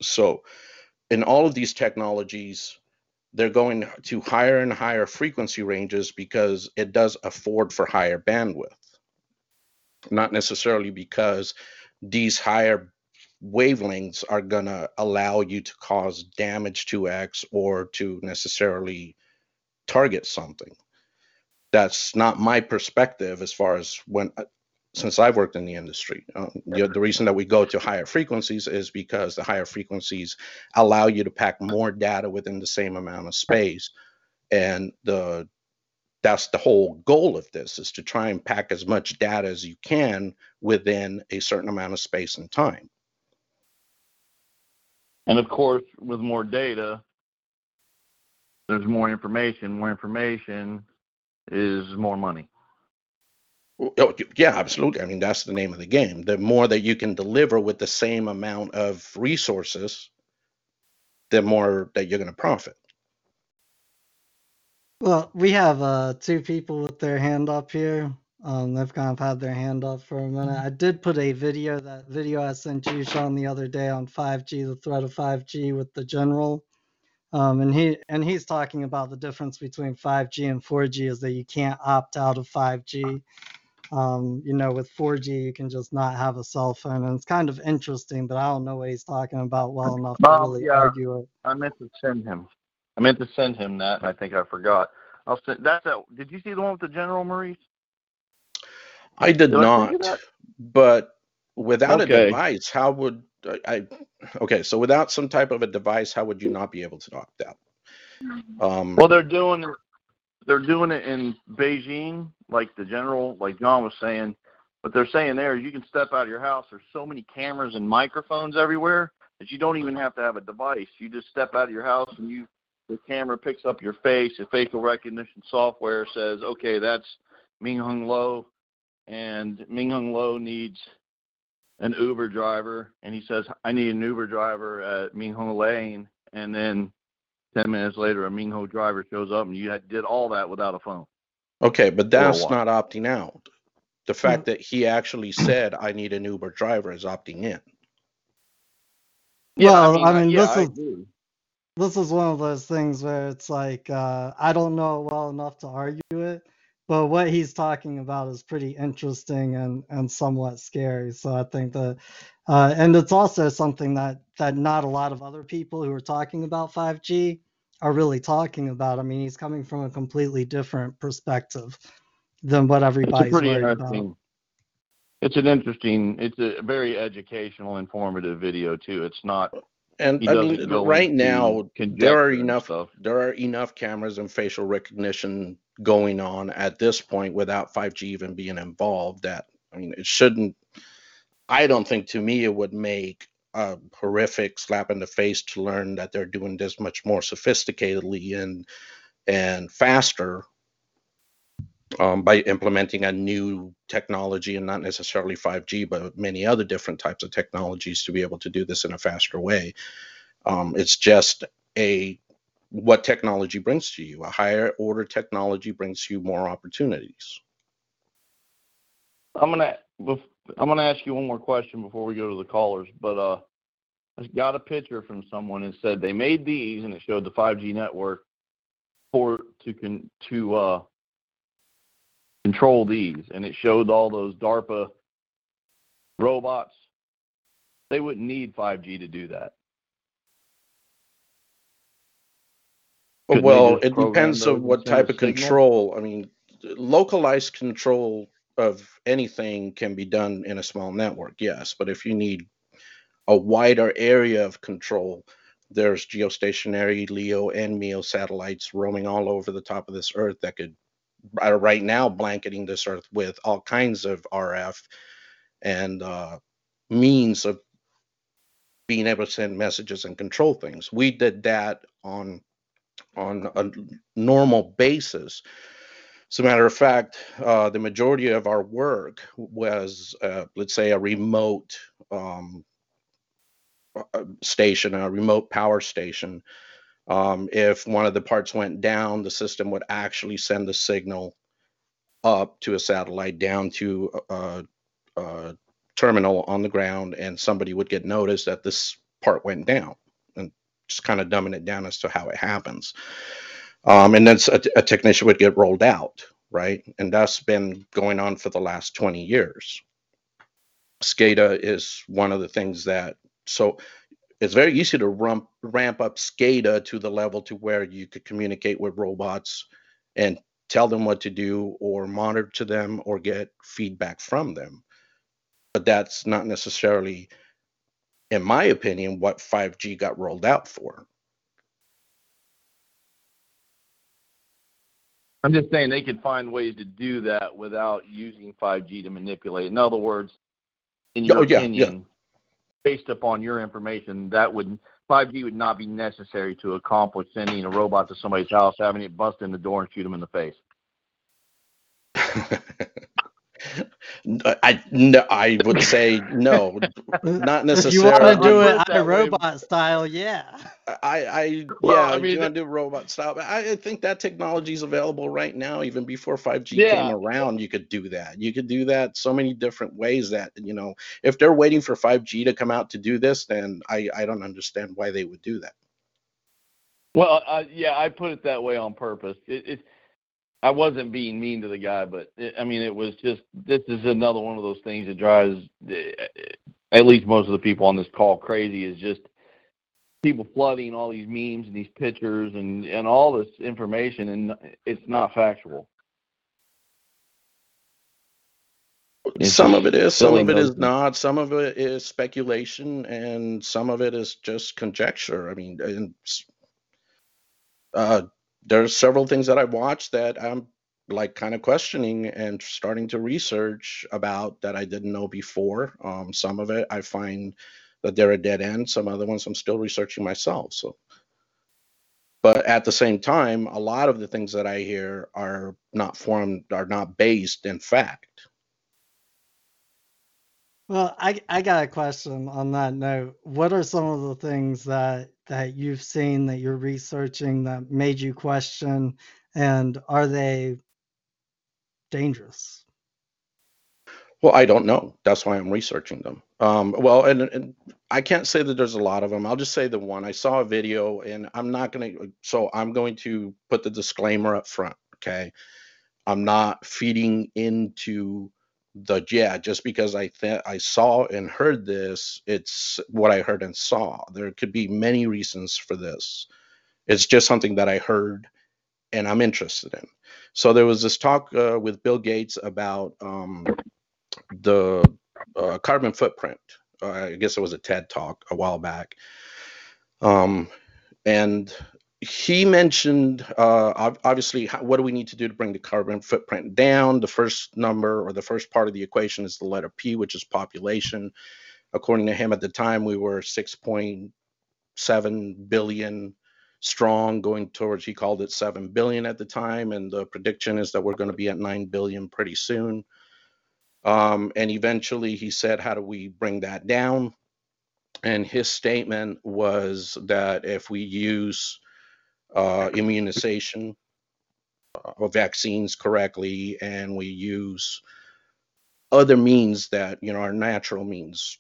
So, in all of these technologies, they're going to higher and higher frequency ranges because it does afford for higher bandwidth. Not necessarily because these higher wavelengths are going to allow you to cause damage to X or to necessarily target something. That's not my perspective as far as when, uh, since I've worked in the industry. Um, the, the reason that we go to higher frequencies is because the higher frequencies allow you to pack more data within the same amount of space. And the that's the whole goal of this is to try and pack as much data as you can within a certain amount of space and time. And of course, with more data, there's more information. More information is more money. Oh, yeah, absolutely. I mean, that's the name of the game. The more that you can deliver with the same amount of resources, the more that you're going to profit. Well, we have uh, two people with their hand up here. Um, they've kind of had their hand up for a minute. I did put a video, that video I sent you, Sean, the other day on 5G, the threat of 5G with the general. Um, and he and he's talking about the difference between 5G and 4G is that you can't opt out of 5G. Um, you know, with 4G, you can just not have a cell phone, and it's kind of interesting, but I don't know what he's talking about well enough to really yeah. argue it. I meant to send him. I meant to send him that, and I think I forgot. I'll send. That's that. Did you see the one with the General Maurice? I did Did not, send you that? but without a device, how would I, I? Okay, so without some type of a device, how would you not be able to opt out? Um, Well, they're doing it. They're doing it in Beijing, like the general, like John was saying. What they're saying there is you can step out of your house. There's so many cameras and microphones everywhere that you don't even have to have a device. You just step out of your house and you, the camera picks up your face. The facial recognition software says, okay, that's Ming Hung Lo, and Ming Hung Lo needs an Uber driver, and he says, I need an Uber driver at Ming Hung Lane, and then 10 minutes later, a Ming Ho driver shows up and you had, did all that without a phone. okay, but that's not opting out. The fact that he actually said, "I need an Uber driver," is opting in. Well, I mean, yeah, this I is- agree. this is one of those things where it's like uh, I don't know it well enough to argue it, but what he's talking about is pretty interesting and and somewhat scary. So I think that, uh, and it's also something that that not a lot of other people who are talking about 5G are really talking about. I mean, he's coming from a completely different perspective than what It's a everybody's pretty worried about. interesting. It's an interesting, it's a very educational, informative video too. It's not, And I mean, right now, there are enough stuff. there are enough cameras and facial recognition going on at this point without 5G even being involved that I mean it shouldn't I don't think to me it would make a horrific slap in the face to learn that they're doing this much more sophisticatedly and and faster um, by implementing a new technology and not necessarily 5G, but many other different types of technologies to be able to do this in a faster way. Um, it's just a what technology brings to you. A higher order technology brings you more opportunities. I'm gonna, I'm gonna ask you one more question before we go to the callers, but, uh, I got a picture from someone and said they made these and it showed the 5G network for, to con, to, uh, control these and it showed all those DARPA robots. They wouldn't need 5G to do that. Couldn't well, it depends of what type of signal? control. I mean, localized control of anything can be done in a small network, yes. But if you need a wider area of control, there's geostationary LEO and MEO satellites roaming all over the top of this Earth that could, right now, blanketing this Earth with all kinds of RF and uh, means of being able to send messages and control things. We did that on on a normal basis. As a matter of fact, uh, the majority of our work was, uh, let's say, a remote um, uh, station, a remote power station. Um, if one of the parts went down, the system would actually send the signal up to a satellite down to a, a terminal on the ground, and somebody would get notice that this part went down, and just kind of dumbing it down as to how it happens. Um, and then a technician would get rolled out, right? And that's been going on for the last 20 years. SCADA is one of the things that, so it's very easy to rump, ramp up SCADA to the level to where you could communicate with robots and tell them what to do or monitor to them or get feedback from them. But that's not necessarily, in my opinion, what 5G got rolled out for. I'm just saying they could find ways to do that without using 5G to manipulate. In other words, in oh, your Oh, yeah, yeah. Based upon your information, that would 5G would not be necessary to accomplish sending a robot to somebody's house, having it bust in the door and shoot them in the face. <laughs> I no, I would say no, not If you want to do it put it that way. style, yeah. I, I Well, yeah, I you want to do robot style, but I I think that technology is available right now. Even before 5G Yeah. came around, you could do that. You could do that so many different ways that, you know, if they're waiting for 5G to come out to do this, then I, I don't understand why they would do that. Well, uh, yeah, I put it that way on purpose. It, it I wasn't being mean to the guy, but it, I mean, it was just this is another one of those things that drives eh, at least most of the people on this call crazy. Is just people flooding all these memes and these pictures and and all this information, and it's not factual. It's some of it is, some of it is not, some of it is speculation, and some of it is just conjecture. I mean, and uh, there's several things that I've watched that I'm like kind of questioning and starting to research about that I didn't know before. Um, some of it I find that they're a dead end. Some other ones I'm still researching myself. So, but at the same time, a lot of the things that I hear are not formed, are not based in fact. Well, I I got a question on that note. What are some of the things that that you've seen that you're researching that made you question, and are they dangerous? Well, I don't know. That's why I'm researching them. Um, well, and, and I can't say that there's a lot of them. I'll just say the one I saw a video, and I'm not going to. So I'm going to put the disclaimer up front. Okay, I'm not feeding into the yeah. Just because I th- I saw and heard this, it's what I heard and saw. There could be many reasons for this. It's just something that I heard and I'm interested in. So there was this talk uh, with Bill Gates about um, the uh, carbon footprint. Uh, I guess it was a TED talk a while back. Um, and he mentioned uh, obviously how, what do we need to do to bring the carbon footprint down? The first number or the first part of the equation is the letter P, which is population. According to him at the time, we were 6.7 billion strong going towards he called it 7 billion at the time and the prediction is that we're going to be at 9 billion pretty soon um, and eventually he said, How do we bring that down? And his statement was that if we use uh, immunization or vaccines correctly and we use other means that, you know, are natural means.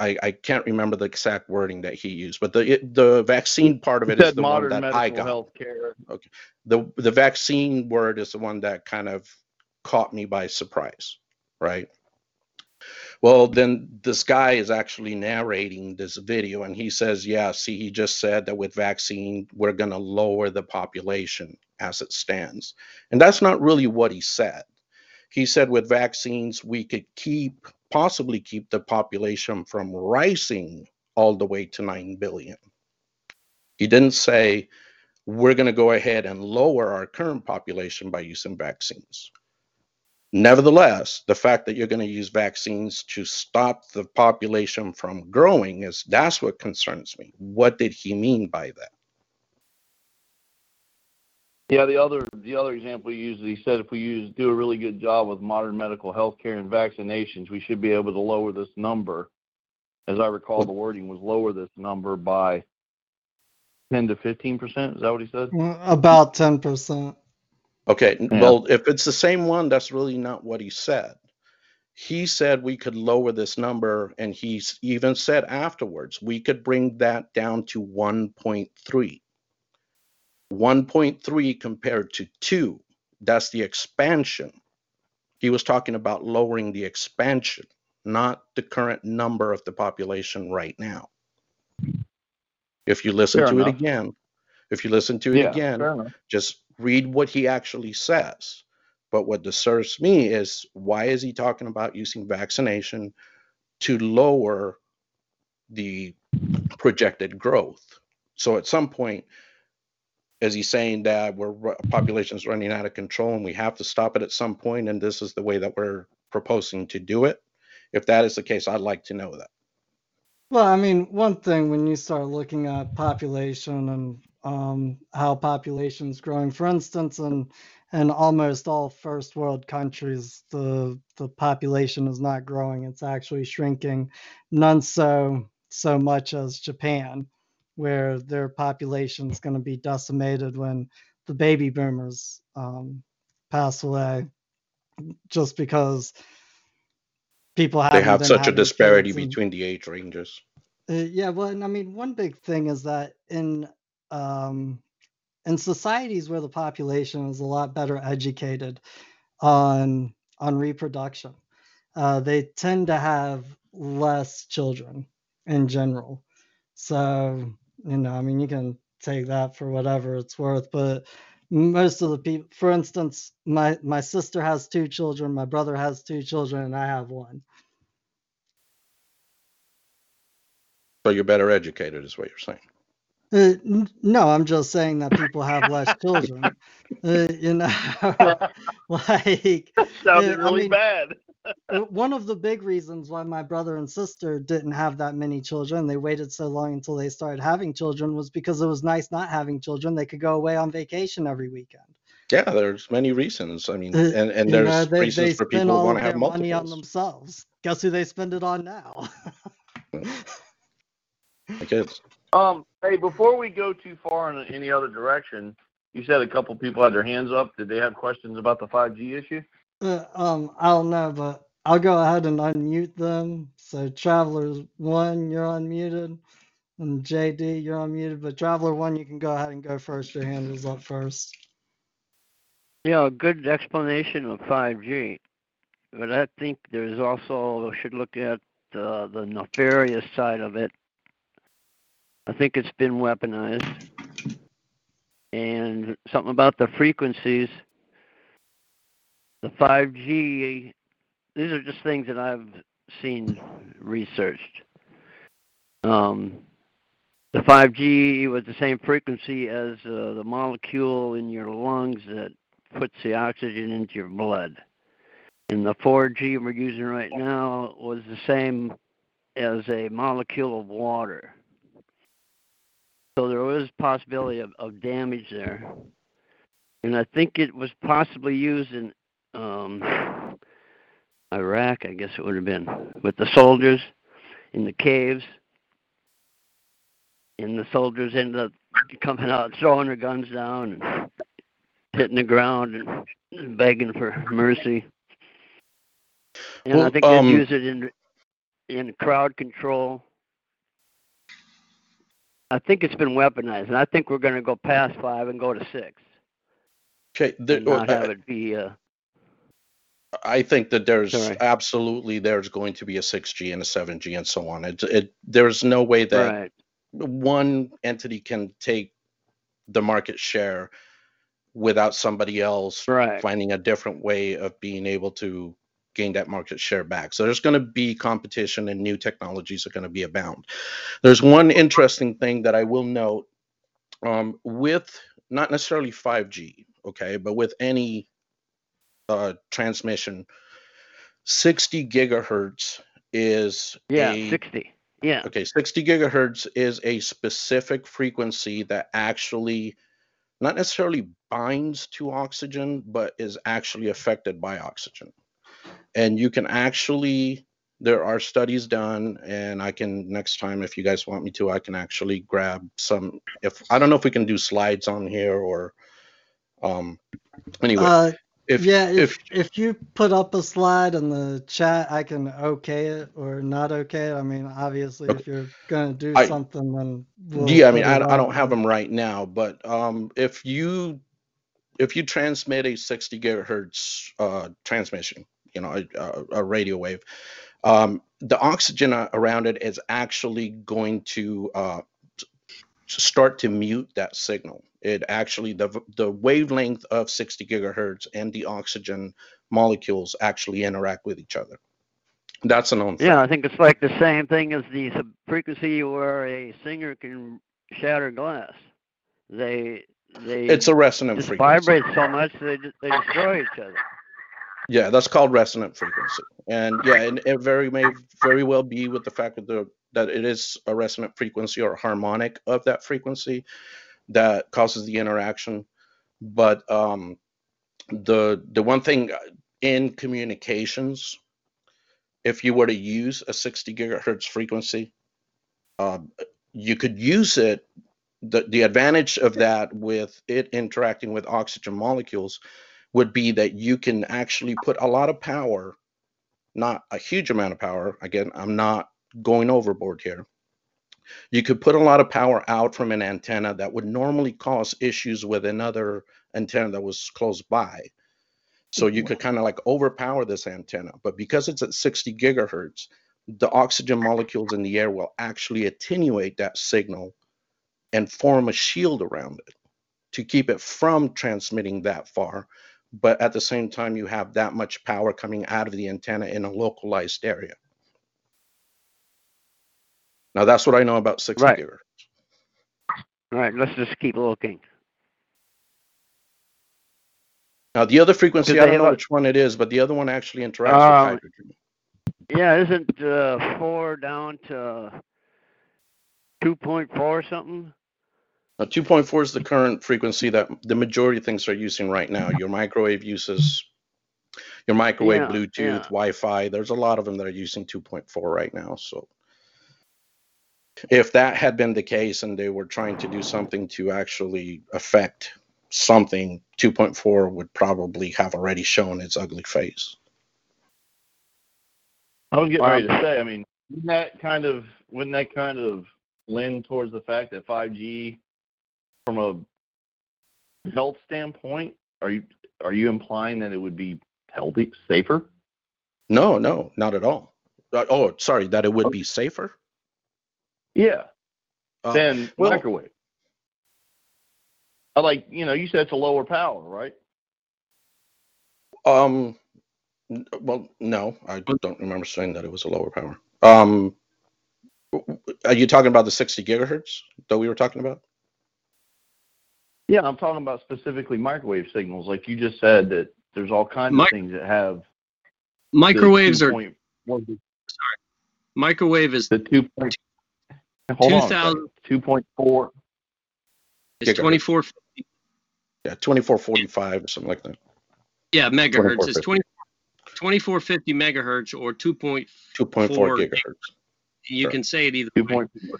I, I can't remember the exact wording that he used, but the it, the vaccine part of it is the one modern that I got. health care. The the vaccine word is the one that kind of caught me by surprise, right? Well, then this guy is actually narrating this video and he says, Yeah, see, he just said that with vaccine, we're going to lower the population as it stands. And that's not really what he said. He said with vaccines, we could keep, possibly keep the population from rising all the way to 9 billion. He didn't say, we're going to go ahead and lower our current population by using vaccines. Nevertheless, the fact that you're going to use vaccines to stop the population from growing is that's what concerns me. What did he mean by that? Yeah, the other the other example he used, he said if we use do a really good job with modern medical health care and vaccinations, we should be able to lower this number. As I recall, the wording was lower this number by ten to fifteen percent. Is that what he said? About 10%. Okay, Yeah. well, if it's the same one, that's really not what he said. He said we could lower this number, and he even said afterwards we could bring that down to 1.3. 1.3 compared to 2, that's the expansion. He was talking about lowering the expansion, not the current number of the population right now. If you listen Fair to it again, if you listen to it yeah, again, just read what he actually says. But what disturbs me is why is he talking about using vaccination to lower the projected growth? So at some point, is he saying that we're population's running out of control and we have to stop it at some point, and this is the way that we're proposing to do it? If that is the case, I'd like to know that. Well, I mean, one thing when you start looking at population and um, how population's growing, for instance, in in almost all first world countries, the the population is not growing; it's actually shrinking. None so so much as Japan, where their population is going to be decimated when the baby boomers um, pass away, just because people haven't have such a disparity kids and between the age ranges. uh, yeah, well, and I mean, one big thing is that in um, in societies where the population is a lot better educated on on reproduction, uh, they tend to have less children in general. So you know, I mean, you can take that for whatever it's worth, but most of the people, for instance, my my sister has two children, my brother has two children, and I have one. So you're better educated, is what you're saying. Uh, no, I'm just saying that people have less <laughs> children. Uh, you know, <laughs> like That sounded I really mean- bad. uh, one of the big reasons why my brother and sister didn't have that many children, they waited so long until they started having children, was because it was nice not having children. They could go away on vacation every weekend. Yeah, there's many reasons. I mean, Uh, and, and You know, there's they, reasons they for people who want to have their money on themselves. Guess who they spend it on now? Like it's, Um, hey, before we go too far in any other direction, you said a couple people had their hands up. Did they have questions about the 5G issue? Uh, um, I don't know, but I'll go ahead and unmute them. So, Travelers One, you're unmuted, and JD, you're unmuted. But Traveler One, you can go ahead and go first. Your hand is up first. Yeah, a good explanation of 5G. But I think there's also, we should look at uh, the nefarious side of it. I think it's been weaponized. And something about the frequencies, the 5G, these are just things that I've seen researched. Um, the 5G was the same frequency as uh, the molecule in your lungs that puts the oxygen into your blood. And the 4G we're using right now was the same as a molecule of water. So there was possibility of, of damage there. And I think it was possibly used in um, Iraq, I guess it would have been, with the soldiers in the caves. And the soldiers ended up coming out, throwing their guns down and hitting the ground and begging for mercy. And I Well, think they um, use it in in crowd control. I think it's been weaponized, and I think we're going to go past five and go to six, okay, there, not I- have it be. Uh, I think that there's Sorry. absolutely there's going to be a 6G and a 7G and so on. It, it there's no way that right. one entity can take the market share without somebody else Right. finding a different way of being able to gain that market share back. So there's going to be competition and new technologies are going to be abound. There's one interesting thing that I will note um, with not necessarily 5G, okay, but with any uh, transmission, 60 gigahertz is Yeah, a sixty. Yeah. Okay, 60 gigahertz is a specific frequency that actually not necessarily binds to oxygen, but is actually affected by oxygen. And you can actually, there are studies done, and I can next time, if you guys want me to, I can actually grab some. If I don't know if we can do slides on here or, um, anyway, Uh, if yeah, if, if if you put up a slide in the chat, I can okay it or not okay it. I mean, obviously, Okay. if you're gonna do I- something, then we'll yeah, I mean, I, I don't have them right now, but um, if you if you transmit a 60 gigahertz uh, transmission, you know, a, a, radio wave, um, the oxygen around it is actually going to uh, start to mute that signal. It actually the the wavelength of 60 gigahertz and the oxygen molecules actually interact with each other. That's a known Yeah, I think it's like the same thing as the frequency where a singer can shatter glass. They they It's a resonant frequency. vibrate so much they they destroy each other. Yeah, that's called resonant frequency. And yeah, and it very may very well be with the fact that the that it is a resonant frequency or harmonic of that frequency that causes the interaction. But um the the one thing in communications, if you were to use a 60 gigahertz frequency, um, you could use it. The, the advantage of that with it interacting with oxygen molecules would be that you can actually put a lot of power, not a huge amount of power. Again, I'm not going overboard here, you could put a lot of power out from an antenna that would normally cause issues with another antenna that was close by. So you could kind of like overpower this antenna, but because it's at 60 gigahertz, the oxygen molecules in the air will actually attenuate that signal and form a shield around it to keep it from transmitting that far. But at the same time, you have that much power coming out of the antenna in a localized area. Now that's what I know about 60 Right. gigahertz. All right, let's just keep looking. Now the other frequency, I don't know a- which one it is, but the other one actually interacts Um, with hydrogen. Yeah, isn't uh, four down to two point four or something? Now, 2.4 is the current frequency that the majority of things are using right now. Your microwave uses your microwave, Yeah, Bluetooth, yeah. Wi-Fi. There's a lot of them that are using 2.4 right now. So if that had been the case and they were trying to do something to actually affect something, 2.4 would probably have already shown its ugly face. I was getting ready to say, I mean, wouldn't that kind of wouldn't that kind of lend towards the fact that 5G, from a health standpoint, are you are you implying that it would be healthy, safer? No, no, not at all. Uh, oh, sorry, that it would be safer. Yeah, Uh, than well- microwave. I like, you know, you said it's a lower power, right? Um, well, no, I don't remember saying that it was a lower power. Um, are you talking about the 60 gigahertz that we were talking about? Yeah, I'm talking about specifically microwave signals. Like you just said that there's all kinds Mic- of things that have Microwaves are point- what is microwave is the two point. Hold on, a 2000 second. two point four. is gigahertz. 24 Yeah, 2445 or something like that. yeah megahertz. 2450. It's 20 2450 megahertz or 2. Point, 2.4 For- gigahertz. you Sure. can say it either Two way. point four.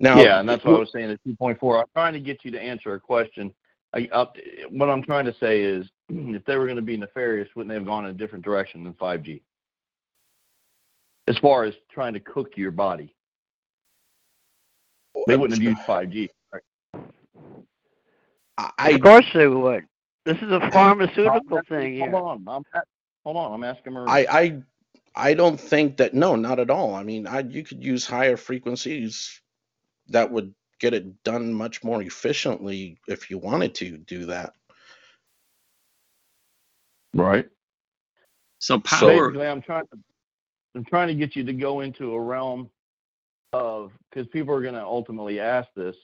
Now, yeah, and that's what I was saying. Is two point four. I'm trying to get you to answer a question. I, up, what I'm trying to say is, <clears throat> if they were going to be nefarious, wouldn't they have gone in a different direction than 5G? As far as trying to cook your body, they wouldn't have used 5G. Right? I, Of course they would. This is a pharmaceutical thing Hold on, I'm, hold on. I'm asking Marie. I, I, I don't think that. No, not at all. I mean, I, you could use higher frequencies that would get it done much more efficiently if you wanted to do that. right. So So- power. Basically, I'm trying to I'm trying to get you to go into a realm of because people are going to ultimately ask this.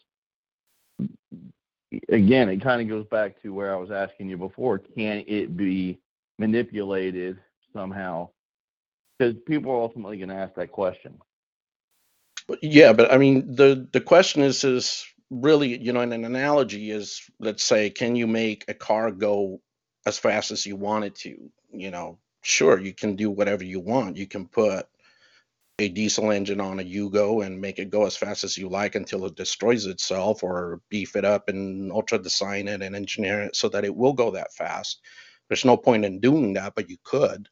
Again, it kind of goes back to where I was asking you before. Can it be manipulated somehow? Because people are ultimately going to ask that question. Yeah, but I mean, the the question is is really, you know, in an analogy is, let's say, can you make a car go as fast as you want it to? You know, sure, you can do whatever you want. You can put a diesel engine on a Yugo and make it go as fast as you like until it destroys itself, or beef it up and ultra design it and engineer it so that it will go that fast. There's no point in doing that, but you could.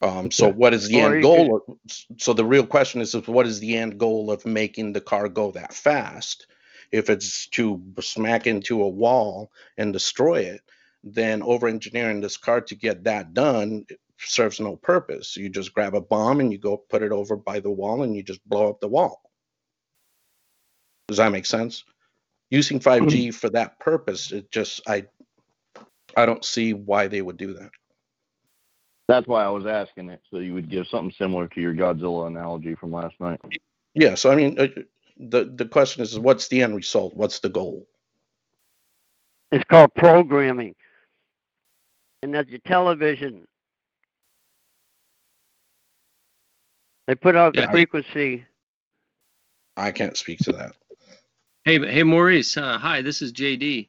Um, so Yeah. what is the Or end goal? s- So the real question is, is what is the end goal of making the car go that fast? If it's to smack into a wall and destroy it, then over engineering this car to get that done serves no purpose. You just grab a bomb and you go put it over by the wall and you just blow up the wall. Does that make sense? Using 5G for that purpose, it just I I don't see why they would do that. That's why I was asking it, so you would give something similar to your Godzilla analogy from last night. Yeah, so I mean, uh, the the question is, what's the end result? What's the goal? It's called programming. And that's your television. They put out the Yeah. frequency. I can't speak to that. Hey, hey, Maurice. Uh, hi, this is JD.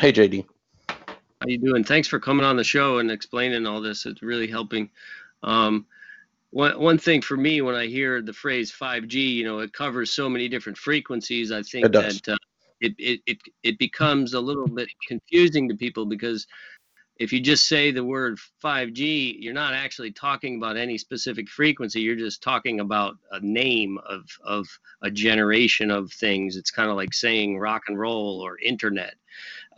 Hey, JD. How you doing? Thanks for coming on the show and explaining all this. It's really helping. Um, one one thing for me when I hear the phrase 5G, you know, it covers so many different frequencies. I think It that uh, it, it it it becomes a little bit confusing to people because if you just say the word 5G, you're not actually talking about any specific frequency. You're just talking about a name of of a generation of things. It's kind of like saying rock and roll or internet.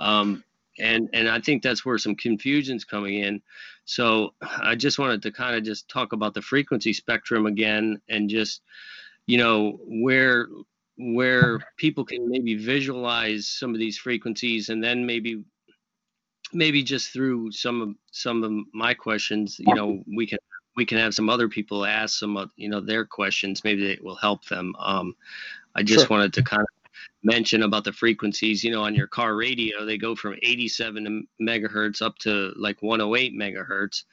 Um, and and I think that's where some confusion's coming in. So I just wanted to kind of just talk about the frequency spectrum again and just you know where where people can maybe visualize some of these frequencies and then maybe maybe just through some of some of my questions you know we can we can have some other people ask some of you know their questions maybe it will help them um i just Sure. wanted to kind of mention about the frequencies you know on your car radio they go from 87 megahertz up to like 108 megahertz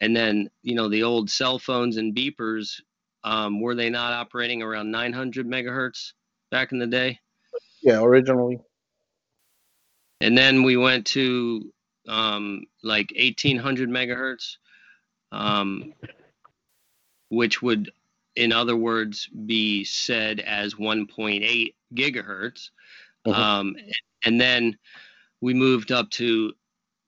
and then you know the old cell phones and beepers um, were they not operating around 900 megahertz back in the day Yeah, originally. and then we went to um, like 1800 megahertz, um, which would, in other words, be said as 1.8 gigahertz. Mhm. Um, and then we moved up to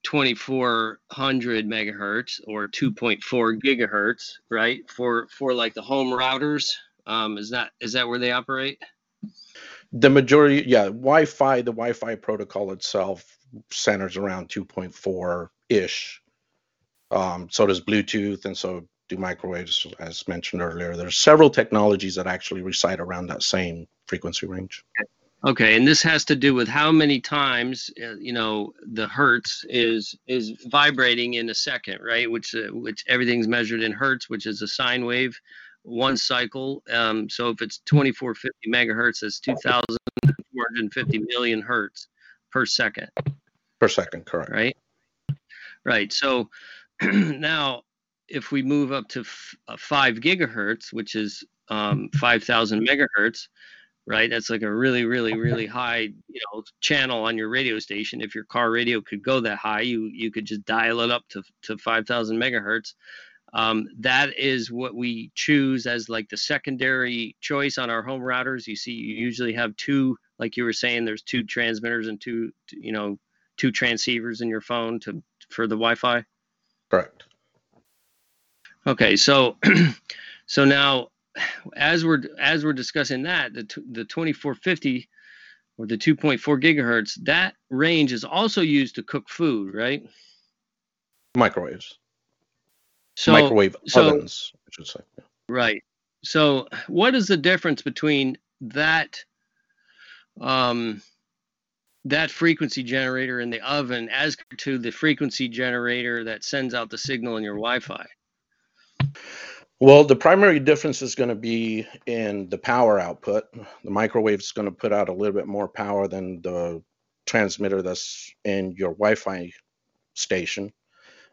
2400 megahertz or 2.4 gigahertz, right? For for like the home routers. Um, is that is that where they operate? The majority, yeah, Wi-Fi, the Wi-Fi protocol itself centers around 2.4 ish. Um, so does Bluetooth, and so do microwaves, as mentioned earlier. There's several technologies that actually reside around that same frequency range. Okay, and this has to do with how many times uh, you know the hertz is is vibrating in a second, right? Which uh, which everything's measured in hertz, which is a sine wave, one cycle. Um, so if it's 2450 megahertz, that's 2,450 million hertz per second, Per second, correct. right? Right. So <clears throat> now, if we move up to f- uh, five gigahertz, which is um, <laughs> 5,000 megahertz, right? That's like a really, really, really high, you know, channel on your radio station. If your car radio could go that high, you you could just dial it up to to 5,000 megahertz. Um, that is what we choose as like the secondary choice on our home routers. You see, you usually have two, like you were saying, there's two transmitters and two, you know, two transceivers in your phone to for the Wi-Fi. Correct. Okay, so <clears throat> so now as we're as we're discussing that, the t- the 2450 or the 2.4 gigahertz, that range is also used to cook food, right? Microwaves, So microwave so- ovens, I should say. right. So what is the difference between that um that frequency generator in the oven as to the frequency generator that sends out the signal in your Wi-Fi? Well, the primary difference is going to be in the power output. The microwave is going to put out a little bit more power than the transmitter that's in your Wi-Fi station.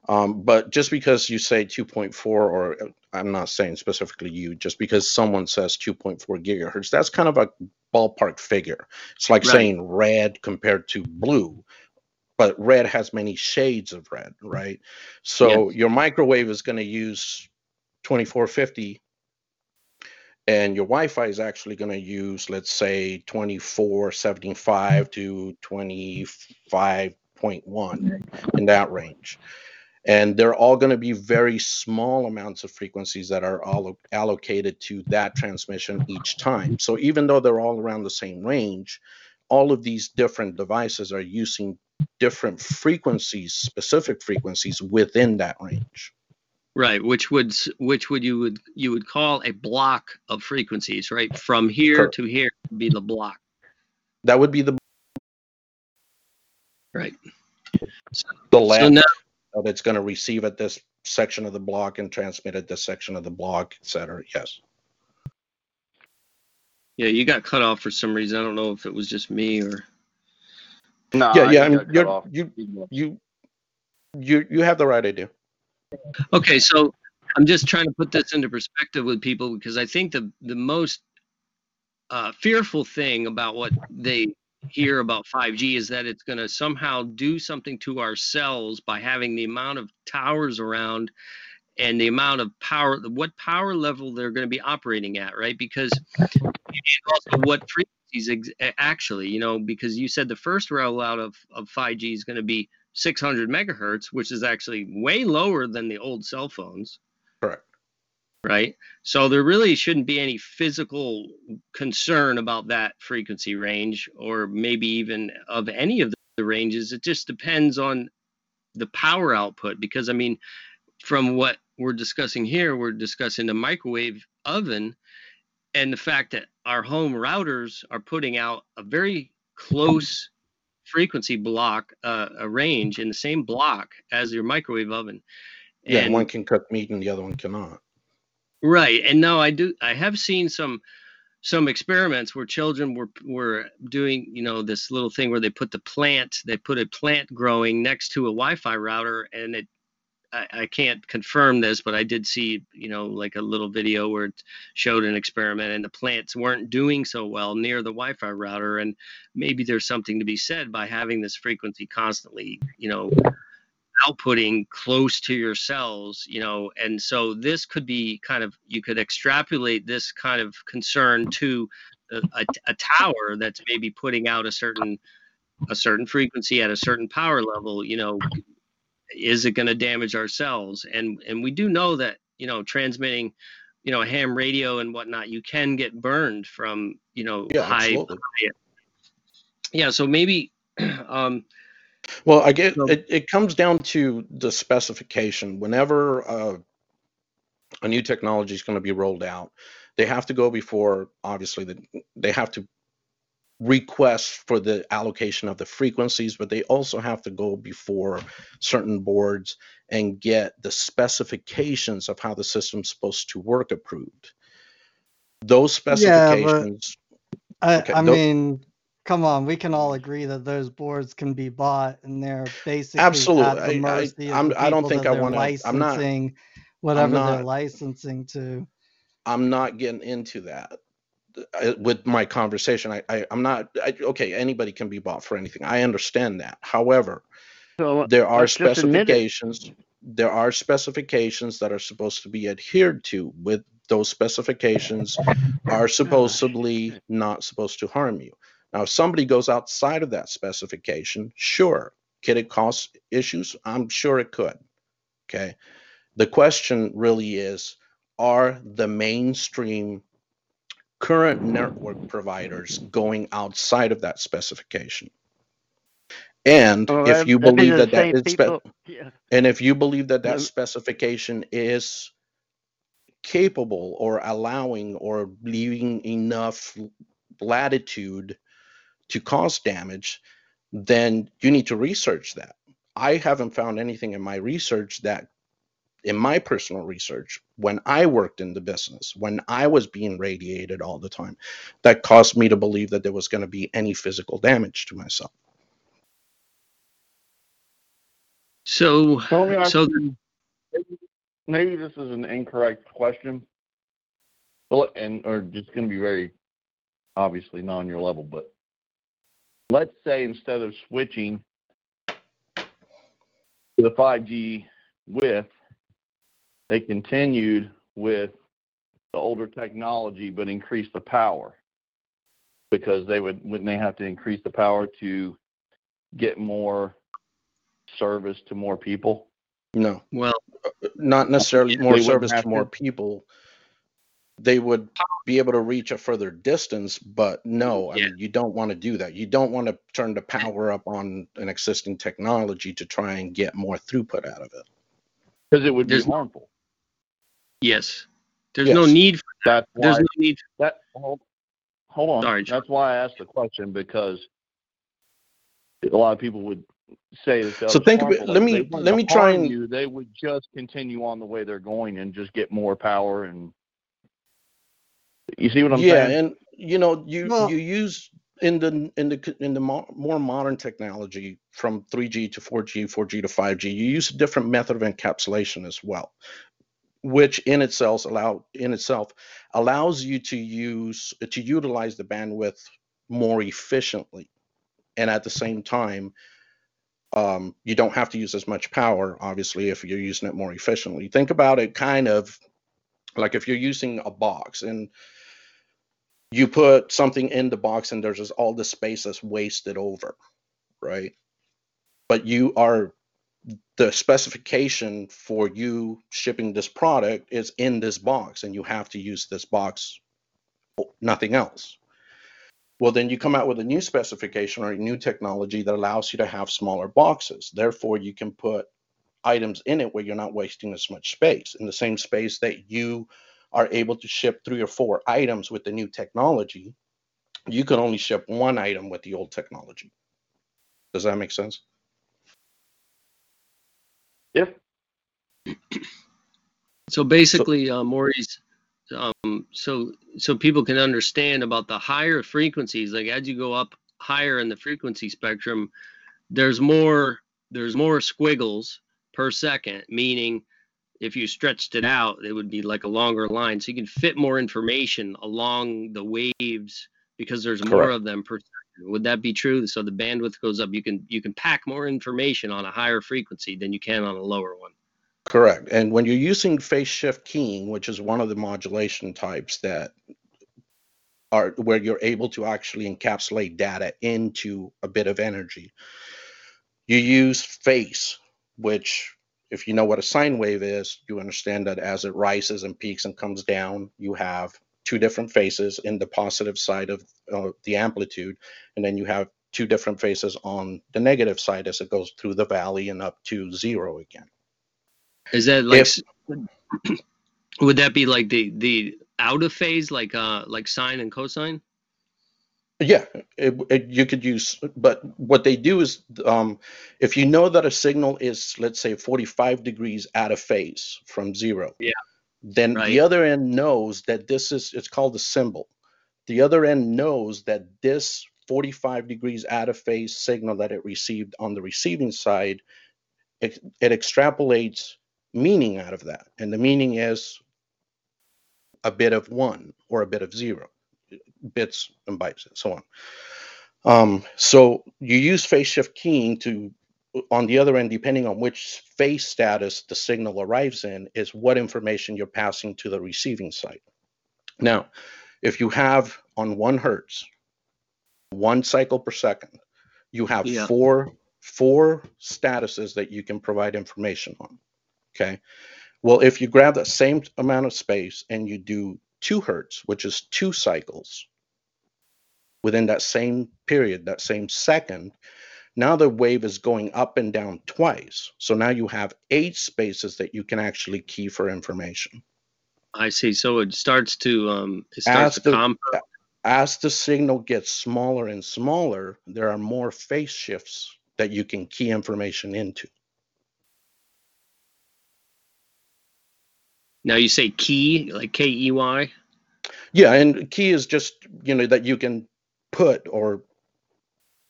Um, but just because you say 2.4, or uh, I'm not saying specifically you, just because someone says 2.4 gigahertz, that's kind of a ballpark figure. It's like Right. saying red compared to blue, but red has many shades of red, right? So your microwave is going to use 2450 and your Wi-Fi is actually going to use, let's say, 2475 to 25.1 in that range. And they're all going to be very small amounts of frequencies that are all allocated to that transmission each time. So even though they're all around the same range, all of these different devices are using different frequencies, specific frequencies within that range. Right, which would which would you would you would call a block of frequencies, right? From here Correct. to here would be the block. That would be the Right. the So lab now that's going to receive at this section of the block and transmit at this section of the block, et cetera. Yes. Yeah, you got cut off for some reason. I don't know if it was just me or No, yeah, yeah. I I mean, you're, you, you, you, you have the right idea. Okay, so I'm just trying to put this into perspective with people because I think the the most uh, fearful thing about what they hear about 5G is that it's going to somehow do something to our cells by having the amount of towers around and the amount of power, what power level they're going to be operating at, right? Because also what frequencies ex- actually, you know, because you said the first rollout of, of 5G is going to be 600 megahertz, which is actually way lower than the old cell phones. Correct. Right. So there really shouldn't be any physical concern about that frequency range, or maybe even of any of the ranges. It just depends on the power output. Because, I mean, from what we're discussing here, we're discussing the microwave oven and the fact that our home routers are putting out a very close frequency block, uh, a range in the same block as your microwave oven. Yeah, one can cook meat and the other one cannot. Right. And now I do I have seen some some experiments where children were were doing, you know, this little thing where they put the plant, they put a plant growing next to a Wi-Fi router and it I, I can't confirm this, but I did see, you know, like a little video where it showed an experiment and the plants weren't doing so well near the Wi-Fi router. And maybe there's something to be said by having this frequency constantly, you know, outputting close to your cells, you know, and so this could be kind of you could extrapolate this kind of concern to a, a, a tower that's maybe putting out a certain a certain frequency at a certain power level, you know, is it going to damage ourselves? And and we do know that you know transmitting, you know, ham radio and whatnot, you can get burned from you know Yeah, high. absolutely. Yeah, so maybe. <clears throat> um Well, I get So- it, it comes down to the specification. Whenever uh, a new technology is going to be rolled out, they have to go before, obviously, the, they have to request for the allocation of the frequencies, but they also have to go before certain boards and get the specifications of how the system's supposed to work approved. Those specifications. Yeah, I, Okay, I tho- mean, come on, we can all agree that those boards can be bought and they're basically Absolutely. at I- the I- mercy of I'm- the I don't think that I they're wanna- I'm not- whatever they're licensing to. I'm not getting into that with my conversation. I, I I'm not I, okay. Anybody can be bought for anything. I understand that. However, So uh, there are let's just admit it. specifications. There are specifications that are supposed to be adhered to. With those specifications, are supposedly not supposed to harm you. Now, if somebody goes outside of that specification, sure, could it cause issues? I'm sure it could. Okay. The question really is are the mainstream current network providers going outside of that specification? And Oh, if you believe that that same spe- yeah. and if you believe that that Um, specification is capable or allowing or leaving enough latitude to cause damage, then you need to research that. I haven't found anything in my research that, in my personal research, when I worked in the business, when I was being radiated all the time, that caused me to believe that there was going to be any physical damage to myself. so So let me ask so maybe, maybe this is an incorrect question, well, and or just going to be very obviously not on your level, but let's say instead of switching to the 5G with, they continued with the older technology but increased the power because they would wouldn't they have to increase the power to get more service to more people? No. well not necessarily more service to more to? people. They would be able to reach a further distance, but no, I Yeah. mean, you don't want to do that. You don't want to turn the power up on an existing technology to try and get more throughput out of it. Because it would be There's- harmful. Yes there's no need for That's there's why no need For that hold, hold on. Sorry, That's why I asked the question because a lot of people would say that. that So think of it- let me- let me try and- you. They would just continue on the way they're going and just get more power and. You see what I'm yeah, saying? Yeah, and you know, you Well- you use in the in the in the mo- more modern technology from 3G to 4G, 4G to 5G, you use a different method of encapsulation as well, which in itself allow in itself allows you to use to utilize the bandwidth more efficiently, and at the same time. Um, you don't have to use as much power, obviously, if you're using it more efficiently. Think about it kind of like if you're using a box and you put something in the box and there's just all the space that's wasted over, right? but you are the specification for you shipping this product is in this box and you have to use this box nothing else. Well then you come out with a new specification or a new technology that allows you to have smaller boxes. Therefore you can put items in it where you're not wasting as much space. In the same space that you are able to ship three or four items with the new technology you can only ship one item with the old technology. Does that make sense Yep. So basically, uh, Maurice, um, so so people can understand about the higher frequencies. Like as you go up higher in the frequency spectrum, there's more there's more squiggles per second. Meaning, if you stretched it out, it would be like a longer line. So you can fit more information along the waves because there's more of them per second. Would that be true? So the bandwidth goes up. You can you can pack more information on a higher frequency than you can on a lower one. Correct. And when you're using phase shift keying, which is one of the modulation types that are where you're able to actually encapsulate data into a bit of energy, you use phase, which if you know what a sine wave is, you understand that as it rises and peaks and comes down, you have two different phases in the positive side of uh, the amplitude, and then you have two different phases on the negative side as it goes through the valley and up to zero again. Is that like If- <clears throat> would that be like the the out of phase like uh like sine and cosine? Yeah, it, it, you could use, but what they do is, um, if you know that a signal is, let's say, 45 degrees out of phase from zero, Yeah. Then Right. the other end knows that this is, it's called a symbol. The other end knows that this 45 degrees out of phase signal that it received on the receiving side, it, it extrapolates meaning out of that. And the meaning is a bit of one or a bit of zero bits and bytes and so on. Um, so you use phase shift keying to, on the other end, depending on which phase status the signal arrives in, is what information you're passing to the receiving site. Now, if you have on one hertz, one cycle per second, you have Yeah. four four statuses that you can provide information on. Okay. Well, if you grab that same amount of space and you do two hertz, which is two cycles within that same period, that same second, now the wave is going up and down twice. So now you have eight spaces that you can actually key for information. I see. So it starts to um it starts As to the- As the signal gets smaller and smaller, there are more phase shifts that you can key information into. now you say key like K E Y. Yeah, and key is just, you know, that you can put or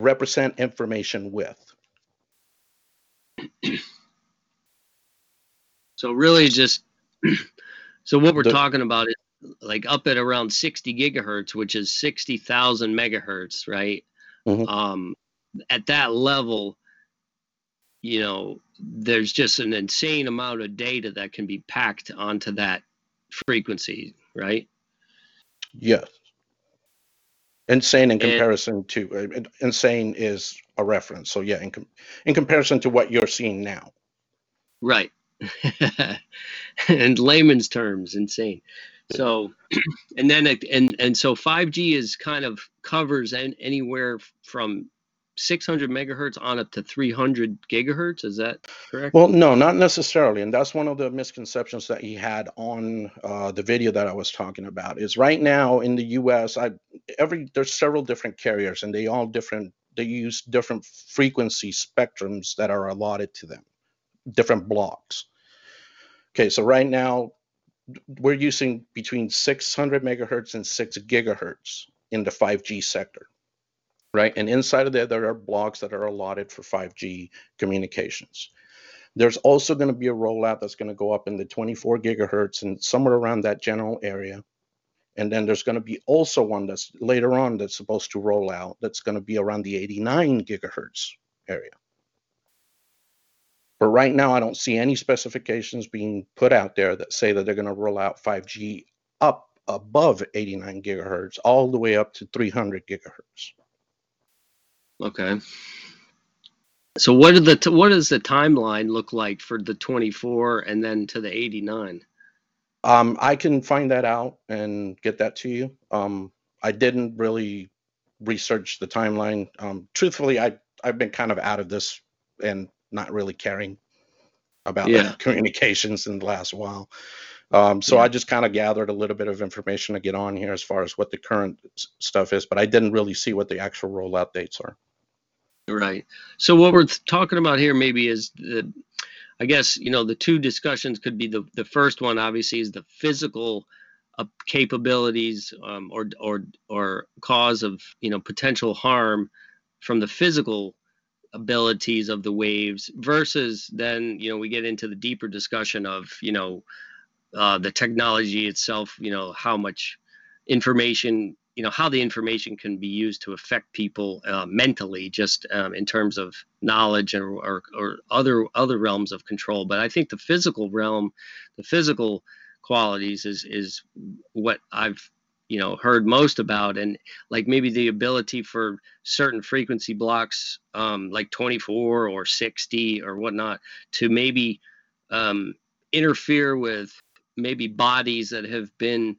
represent information with. <clears throat> So really just <clears throat> so what we're The- talking about is like up at around 60 gigahertz, which is 60,000 megahertz, right? Mhm. Um, at that level, you know, there's just an insane amount of data that can be packed onto that frequency, right? Yes. Insane in And- comparison to uh, insane is a reference. So yeah, in com- in comparison to what you're seeing now. Right. <laughs> in layman's terms, insane. So, <clears throat> and then it, and and so 5G is kind of covers an, anywhere from 600 megahertz on up to 300 gigahertz. Is that correct? Well, no, not necessarily, and that's one of the misconceptions that he had on uh, the video that I was talking about. Is right now in the U.S., I every there's several different carriers, and they all different. They use different frequency spectrums that are allotted to them, different blocks. Okay, so right now we're using between 600 megahertz and 6 gigahertz in the 5G sector, right? And inside of there, there are blocks that are allotted for 5G communications. There's also going to be a rollout that's going to go up in the 24 gigahertz and somewhere around that general area. And then there's going to be also one that's later on that's supposed to roll out that's going to be around the 89 gigahertz area. But right now, I don't see any specifications being put out there that say that they're going to roll out 5G up above 89 gigahertz, all the way up to 300 gigahertz. Okay. So what did the t- what does the timeline look like for the 24 and then to the 89? Um, I can find that out and get that to you. Um, I didn't really research the timeline. Um, truthfully, I I've been kind of out of this and not really caring about Yeah. <laughs> communications in the last while. Um, so Yeah. I just kind of gathered a little bit of information to get on here as far as what the current stuff is, but I didn't really see what the actual rollout dates are. Right. So what we're talking about here maybe is the, I guess you know the two discussions could be the the first one obviously is the physical uh, capabilities um, or or or cause of you know potential harm from the physical abilities of the waves versus then you know we get into the deeper discussion of you know uh, the technology itself you know how much information you know how the information can be used to affect people uh, mentally just um, in terms of knowledge or, or, or other other realms of control. But i think the physical realm the physical qualities is is what i've you know heard most about. And like maybe the ability for certain frequency blocks um, like 24 or 60 or whatnot to maybe um, interfere with maybe bodies that have been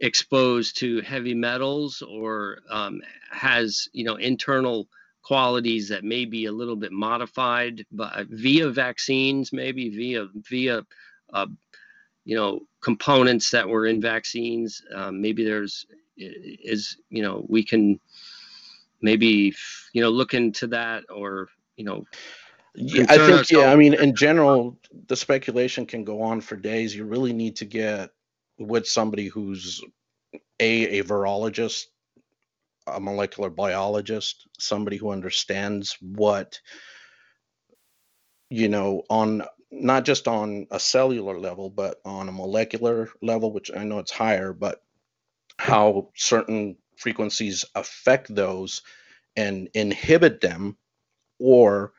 exposed to heavy metals or um, has you know internal qualities that may be a little bit modified but via vaccines maybe via via uh, you know components that were in vaccines um, maybe there's is you know we can maybe you know look into that or you know Yeah, I think, yeah, I mean, in general, the speculation can go on for days. You really need to get with somebody who's a a virologist, a molecular biologist, somebody who understands what, you know, on not just on a cellular level, but on a molecular level, which I know it's higher, but how certain frequencies affect those and inhibit them or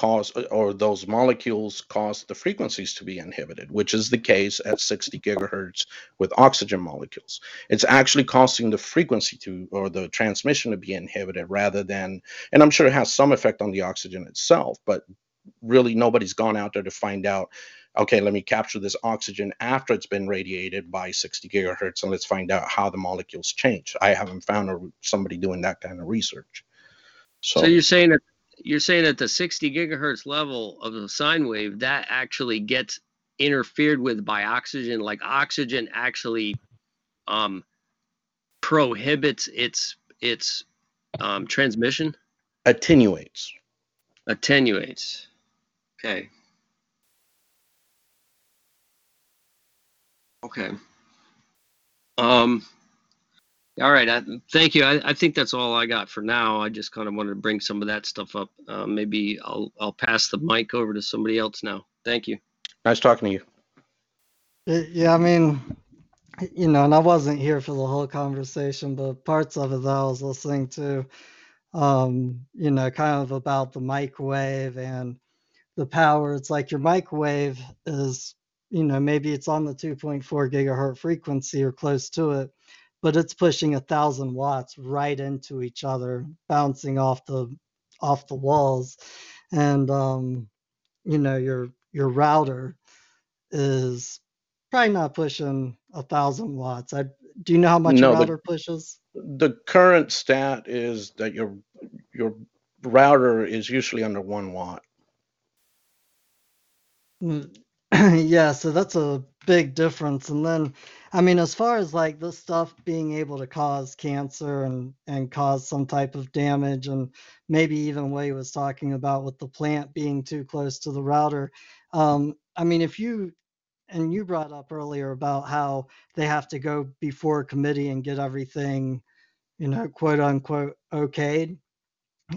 cause or those molecules cause the frequencies to be inhibited, which is the case at 60 gigahertz with oxygen molecules. It's actually causing the frequency to or the transmission to be inhibited rather than, and I'm sure it has some effect on the oxygen itself, but really nobody's gone out there to find out. Okay, let me capture this oxygen after it's been radiated by 60 gigahertz, and let's find out how the molecules change. I haven't found somebody doing that kind of research. So you're saying that you're saying at the 60 gigahertz level of the sine wave that actually gets interfered with by oxygen, like oxygen actually um, prohibits its its um, transmission, attenuates. attenuates. Okay. Okay. Um. All right. I, thank you. I, I think that's all I got for now. I just kind of wanted to bring some of that stuff up. Uh, maybe I'll I'll pass the mic over to somebody else now. Thank you. Nice talking to you. Yeah, I mean, you know, and I wasn't here for the whole conversation, but parts of it that I was listening to, um, you know, kind of about the microwave and the power. It's like your microwave is, you know, maybe it's on the 2.4 gigahertz frequency or close to it, but it's pushing a thousand watts right into each other, bouncing off the off the walls, and um, you know, your your router is probably not pushing a thousand watts. I do you know how much No, a the- router pushes? The current stat is that your your router is usually under one watt. Mm, <clears throat> yeah, so that's a big difference. And then, I mean, as far as like this stuff being able to cause cancer and and cause some type of damage, and maybe even what he was talking about with the plant being too close to the router. Um, I mean, if you and you brought up earlier about how they have to go before a committee and get everything, you know, quote unquote okayed.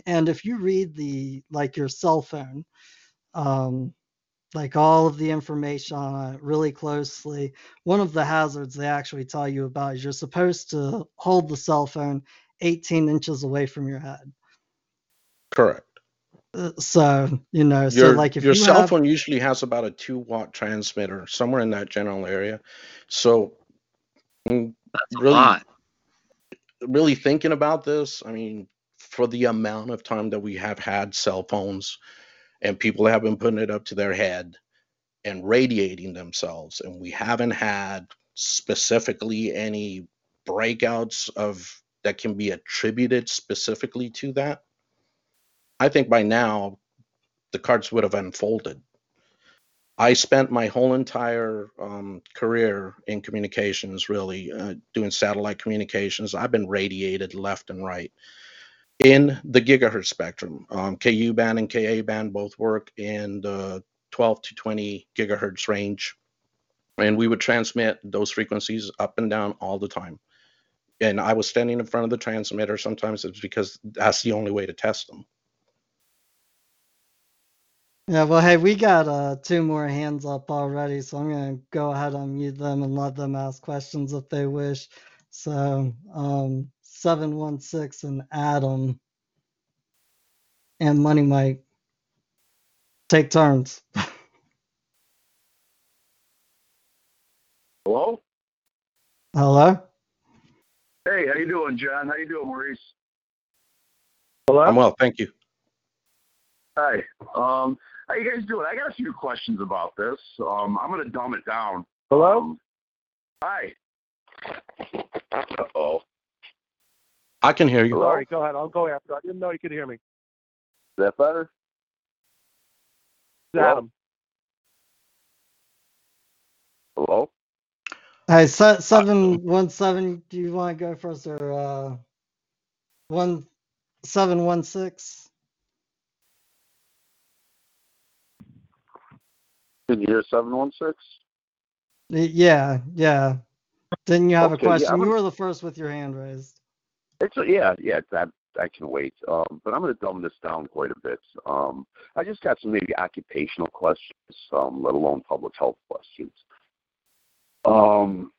And if you read the like your cell phone, um, like all of the information on it really closely. One of the hazards they actually tell you about is you're supposed to hold the cell phone 18 inches away from your head. Correct. Uh, So, you know, so like if your you cell have, phone usually has about a two watt transmitter somewhere in that general area. So That's a really lot. really thinking about this, I mean, for the amount of time that we have had cell phones and people have been putting it up to their head and radiating themselves, and we haven't had specifically any breakouts of that can be attributed specifically to that, I think by now the cards would have unfolded. I spent my whole entire um, career in communications, really uh, doing satellite communications. I've been radiated left and right in the gigahertz spectrum. Um, Ku band and Ka band both work in the 12 to 20 gigahertz range, and we would transmit those frequencies up and down all the time. And I was standing in front of the transmitter. Sometimes it's because that's the only way to test them. Yeah, well, hey, we got uh, two more hands up already, so I'm gonna go ahead and mute them and let them ask questions if they wish. So, um, 716 and Adam and Money Mike take turns. Hello? Hello? Hey, how you doing, John? How you doing, Maurice? Hello? I'm well, thank you. Hi. Um, how you guys doing? I got a few questions about this. Um, I'm gonna dumb it down. Hello? Um, hi. Uh-oh. I can hear you. Hello? Sorry, go ahead. I'll go after. I didn't know you could hear me. Is that better? Hello? Adam. Hello? Hey, se- 717, do you want to go first or uh, 1716? Can you hear seven one six? Y- Yeah, yeah. Didn't you have Okay, a question? I'm you gonna- were the first with your hand raised. It's a, yeah, yeah. That I can wait. Um, but I'm gonna dumb this down quite a bit. Um, I just got some maybe occupational questions, um, let alone public health questions. Um,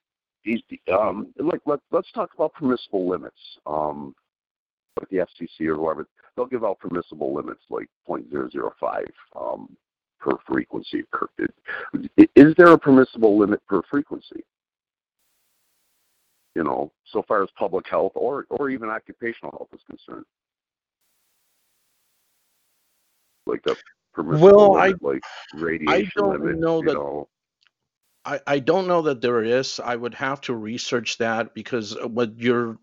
um, let, let's talk about permissible limits. Um, like the FCC or whoever, they'll give out permissible limits like 0.005 um, per frequency. Is there a permissible limit per frequency? You know, so far as public health or or even occupational health is concerned, like the permissible Well, I- like radiation don't limit. know that- know, I, I don't know that there is. I would have to research that because what your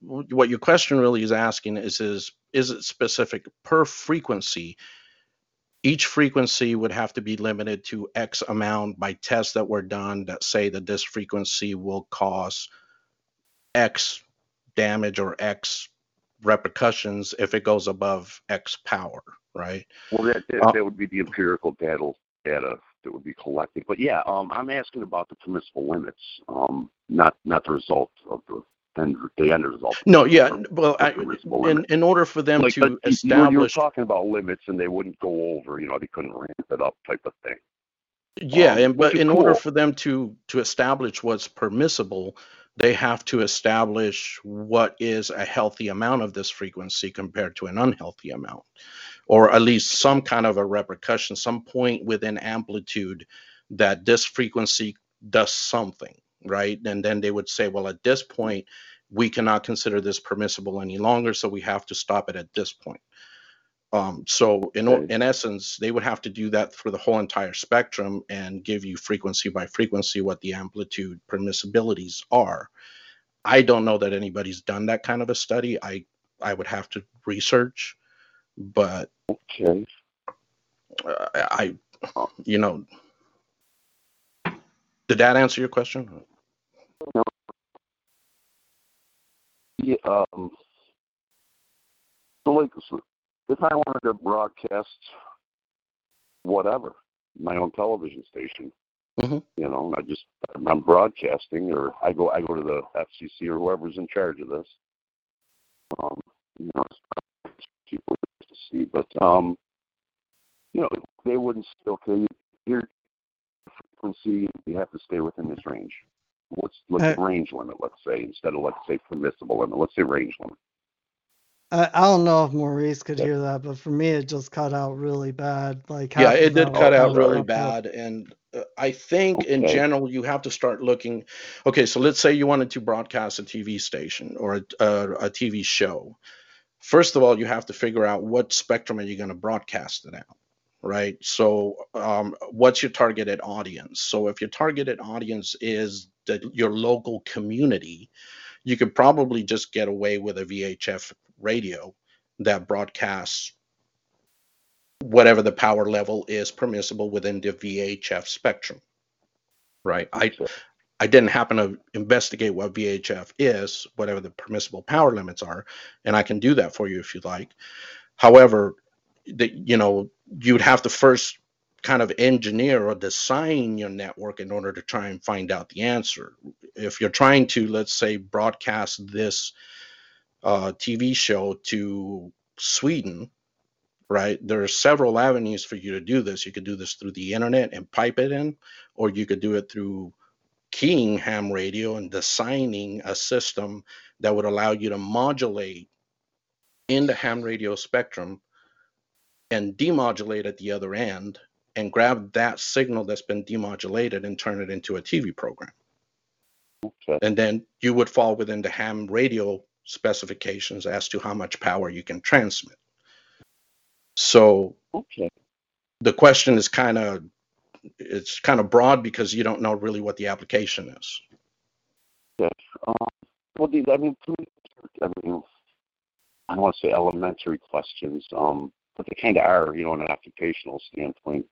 what your question really is asking is is is it specific per frequency? Each frequency would have to be limited to X amount by tests that were done that say that this frequency will cause X damage or X repercussions if it goes above X power, right? Well, that that, Uh, that would be the empirical data data that would be collected. But yeah, um, I'm asking about the permissible limits, um, not not the result of the end the end result. No, yeah, well, I, in in order for them like, to but you- you, were- establish you were talking about limits and they wouldn't go over. You know, they couldn't ramp it up, type of thing. Yeah, um, and but in order for them to to establish what's permissible, they have to establish what is a healthy amount of this frequency compared to an unhealthy amount, or at least some kind of a repercussion, some point within amplitude that this frequency does something, right? And then they would say, well, at this point, we cannot consider this permissible any longer, so we have to stop it at this point. Um, so in Okay. in essence, they would have to do that for the whole entire spectrum and give you frequency by frequency what the amplitude permissibilities are. I don't know that anybody's done that kind of a study. I I would have to research, but Okay. uh, I, you know, did that answer your question? Yeah, um, so like, if I wanted to broadcast whatever, my own television station, Mhm. you know, I just I'm broadcasting, or I go I go to the FCC or whoever's in charge of this. Um, you know, it's people to see, but um, you know, they wouldn't say, okay, your frequency, you have to stay within this range. What's what's the range limit? Let's say instead of let's say permissible limit, let's say range limit. I, I don't know if Maurice could Yeah. hear that, but for me, it just cut out really bad. Like Yeah, it of did that cut was out really up. bad. And uh, I think in Okay. general, you have to start looking. Okay, so let's say you wanted to broadcast a TV station or a, a, a TV show. first of all, you have to figure out what spectrum are you going to broadcast it out, right? So, um, what's your targeted audience? So, if your targeted audience is the, your local community, you could probably just get away with a VHF radio that broadcasts whatever the power level is permissible within the VHF spectrum, right? I I didn't happen to investigate what VHF is, whatever the permissible power limits are, and I can do that for you if you'd like. However, the, you know, you'd have to first kind of engineer or design your network in order to try and find out the answer. If you're trying to, let's say, broadcast this uh, TV show to Sweden, right? There are several avenues for you to do this. You could do this through the internet and pipe it in, or you could do it through keying ham radio and designing a system that would allow you to modulate in the ham radio spectrum and demodulate at the other end and grab that signal that's been demodulated and turn it into a TV program. Okay. And then you would fall within the ham radio specifications as to how much power you can transmit. So okay. the question is kind of it's kind of broad because you don't know really what the application is. Yes. Um, well, I mean, I mean, I don't want to say elementary questions, um, but they kind of are, you know, on an occupational standpoint,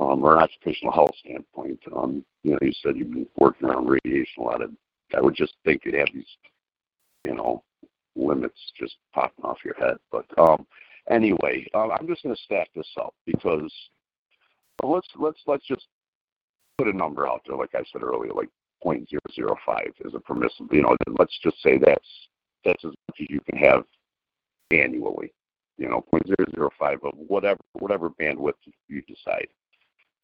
um, or an occupational health standpoint. Um, you know, you said you've been working around radiation a lot of. I would just think you'd have these, you know, limits just popping off your head. But um, anyway, um, I'm just going to stack this up because let's let's let's just put a number out there, like I said earlier, like 0.005 is a permissible. You know, let's just say that's that's as much as you can have annually. You know, 0.005 of whatever whatever bandwidth you decide,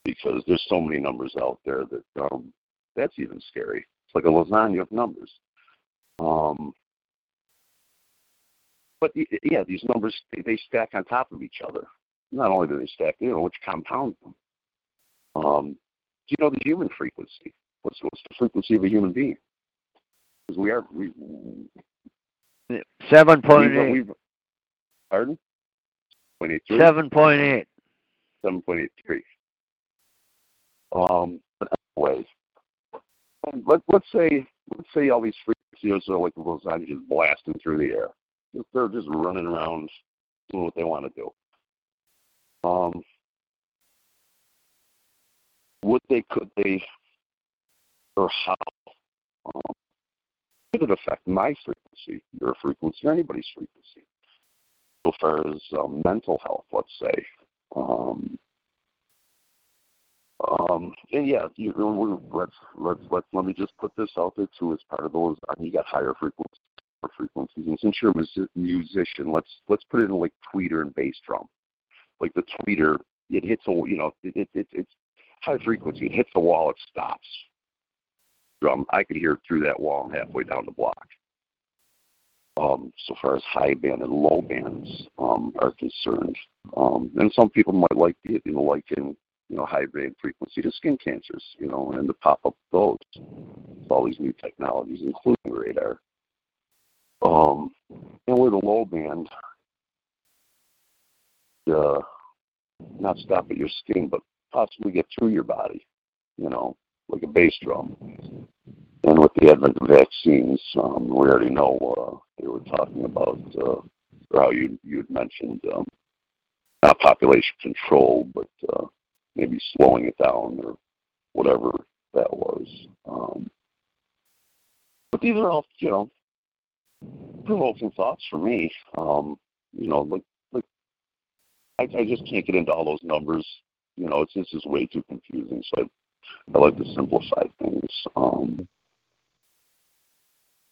because there's so many numbers out there that um, that's even scary. It's like a lasagna of numbers. Um, but yeah, these numbers they stack on top of each other. Not only do they stack, you know, which compound them. Um, do you know the human frequency? What's what's the frequency of a human being? Because we are we. Seven point eight. Pardon? Point eight three. Seven point eight. Seven point eight three. Um, but anyways, let let's say let's say all these frequencies are like the lasagna just blasting through the air. They're just running around doing what they want to do. Um, would they, could they, or how um, could it affect my frequency, your frequency, or anybody's frequency? So far as um, mental health, let's say. Um, um, and yeah, you, let's let's let let me just put this out there too as part of those. I mean, you got higher frequencies, frequencies, and since you're a musician, let's let's put it in like tweeter and bass drum. Like the tweeter, it hits a you know it, it, it it's high frequency. It hits the wall, it stops. Drum, I could hear it through that wall halfway down the block. Um, so far as high band and low bands um, are concerned, um, and some people might like the you know like in you know high band frequency to skin cancers, you know, and the pop up those. with All these new technologies, including radar. Um, and with a low band, uh, not stop at your skin, but possibly get through your body, you know, like a bass drum. And with the advent of vaccines, um, we already know uh, they were talking about, uh, or how you you had mentioned, um, not population control, but uh, maybe slowing it down or whatever that was. Um, but these are all, you know, provoking thoughts for me. Um, you know, like, like I, I just can't get into all those numbers you know, it's this is way too confusing. So I, I like to simplify things. Um,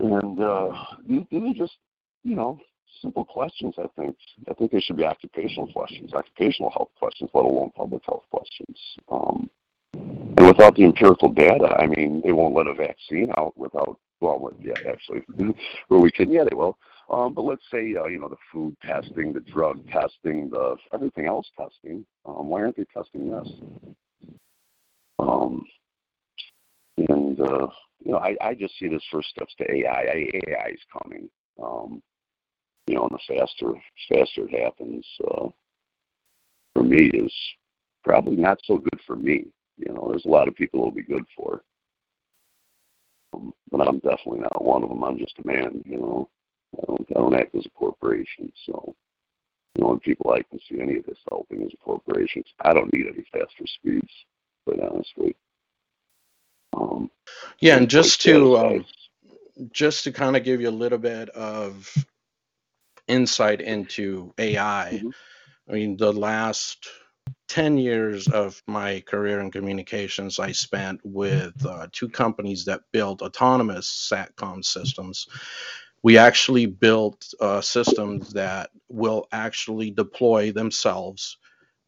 and uh, these, these are just, you know, simple questions. I think I think they should be occupational questions, occupational health questions, let alone public health questions. Um, and without the empirical data, I mean, they won't let a vaccine out without. Well, yeah, actually, <laughs> where we can, yeah, they will. Um, but let's say, uh, you know, the food testing, the drug testing, the everything else testing. Um, why aren't they testing this? Um, and uh, you know, I, I just see this first steps to AI. AI is coming. Um, you know, and the faster faster it happens, uh, for me is probably not so good for me. You know, there's a lot of people it'll be good for. Um, but I'm definitely not one of them. I'm just a man, you know. I don't, I don't act as a corporation, so you know, when people like to see any of this helping as a corporation, I don't need any faster speeds, quite honestly. Um, Yeah, and just to um, just to kind of give you a little bit of insight into AI. Mhm. I mean, the last 10 years of my career in communications, I spent with uh, two companies that built autonomous SATCOM systems. We actually built uh, systems that will actually deploy themselves,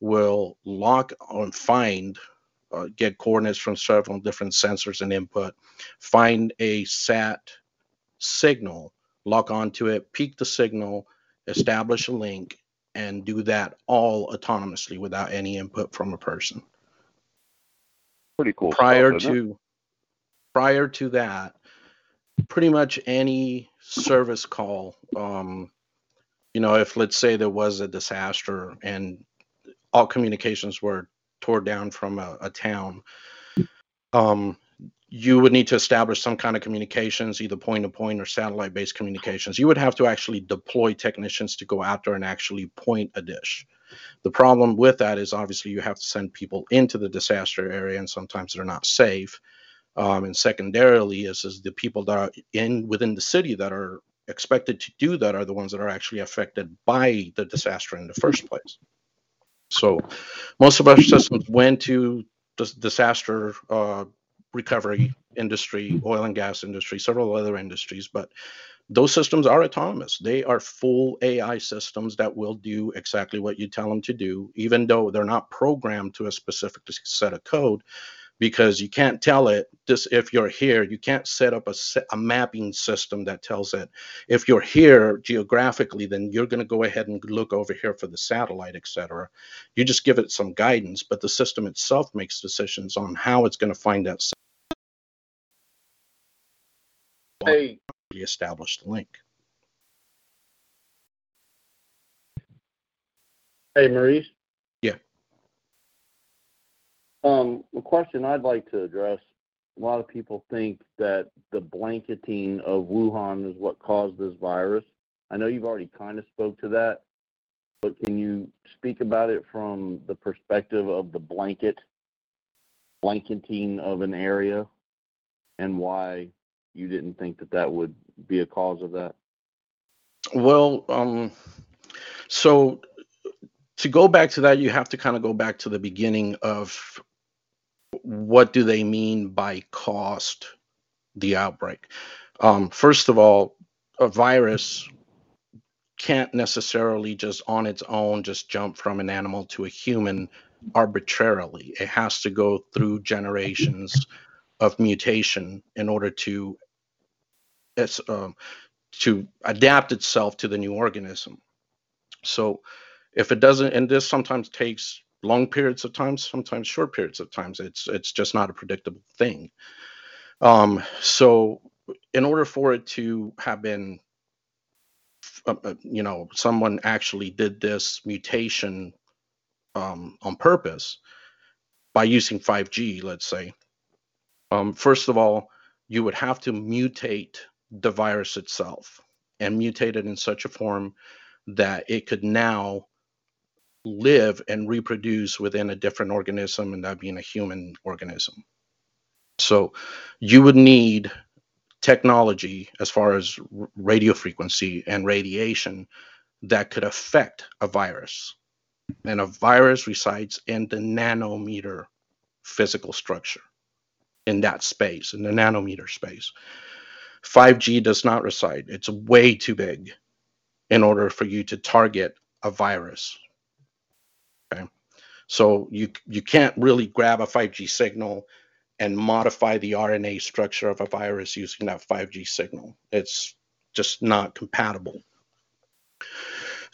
will lock or find, uh, get coordinates from several different sensors and input, find a SAT signal, lock onto it, peak the signal, establish a link, and do that all autonomously without any input from a person. pretty cool Prior stuff, to prior to that, pretty much any service call, um, you know, if let's say there was a disaster and all communications were tore down from a, a town, um, you would need to establish some kind of communications, either point to point or satellite based communications. You would have to actually deploy technicians to go out there and actually point a dish. The problem with that is obviously you have to send people into the disaster area, and sometimes they're not safe. Um, and secondarily, is, is the people that are in within the city that are expected to do that are the ones that are actually affected by the disaster in the first place. So, most of our systems went to disaster uh, recovery industry, hmm. oil and gas industry, several other industries, but those systems are autonomous. They are full AI systems that will do exactly what you tell them to do, even though they're not programmed to a specific set of code, because you can't tell it this if you're here. You can't set up a, a mapping system that tells it if you're here geographically, then you're going to go ahead and look over here for the satellite, etc. You just give it some guidance, but the system itself makes decisions on how it's going to find that Hey, established link. hey, Maurice. Yeah. Um, a question I'd like to address. A lot of people think that the blanketing of Wuhan is what caused this virus. I know you've already kind of spoke to that, but can you speak about it from the perspective of the blanket, blanketing of an area, and why you didn't think that that would be a cause of that? Well, um, so to go back to that, you have to kind of go back to the beginning of what do they mean by cost the outbreak. Um, first of all, a virus can't necessarily just on its own just jump from an animal to a human arbitrarily. It has to go through generations of mutation in order to it's, um, to adapt itself to the new organism. So if it doesn't, and this sometimes takes long periods of time, sometimes short periods of times, it's it's just not a predictable thing. Um, so in order for it to have been, uh, uh, you know, someone actually did this mutation um, on purpose by using 5G, let's say. Um, first of all, you would have to mutate the virus itself and mutate it in such a form that it could now live and reproduce within a different organism, and that being a human organism. So you would need technology as far as radio frequency and radiation that could affect a virus. And a virus resides in the nanometer physical structure, in that space, in the nanometer space. 5G does not reside. It's way too big in order for you to target a virus. Okay. So you you can't really grab a 5G signal and modify the RNA structure of a virus using that 5G signal. It's just not compatible.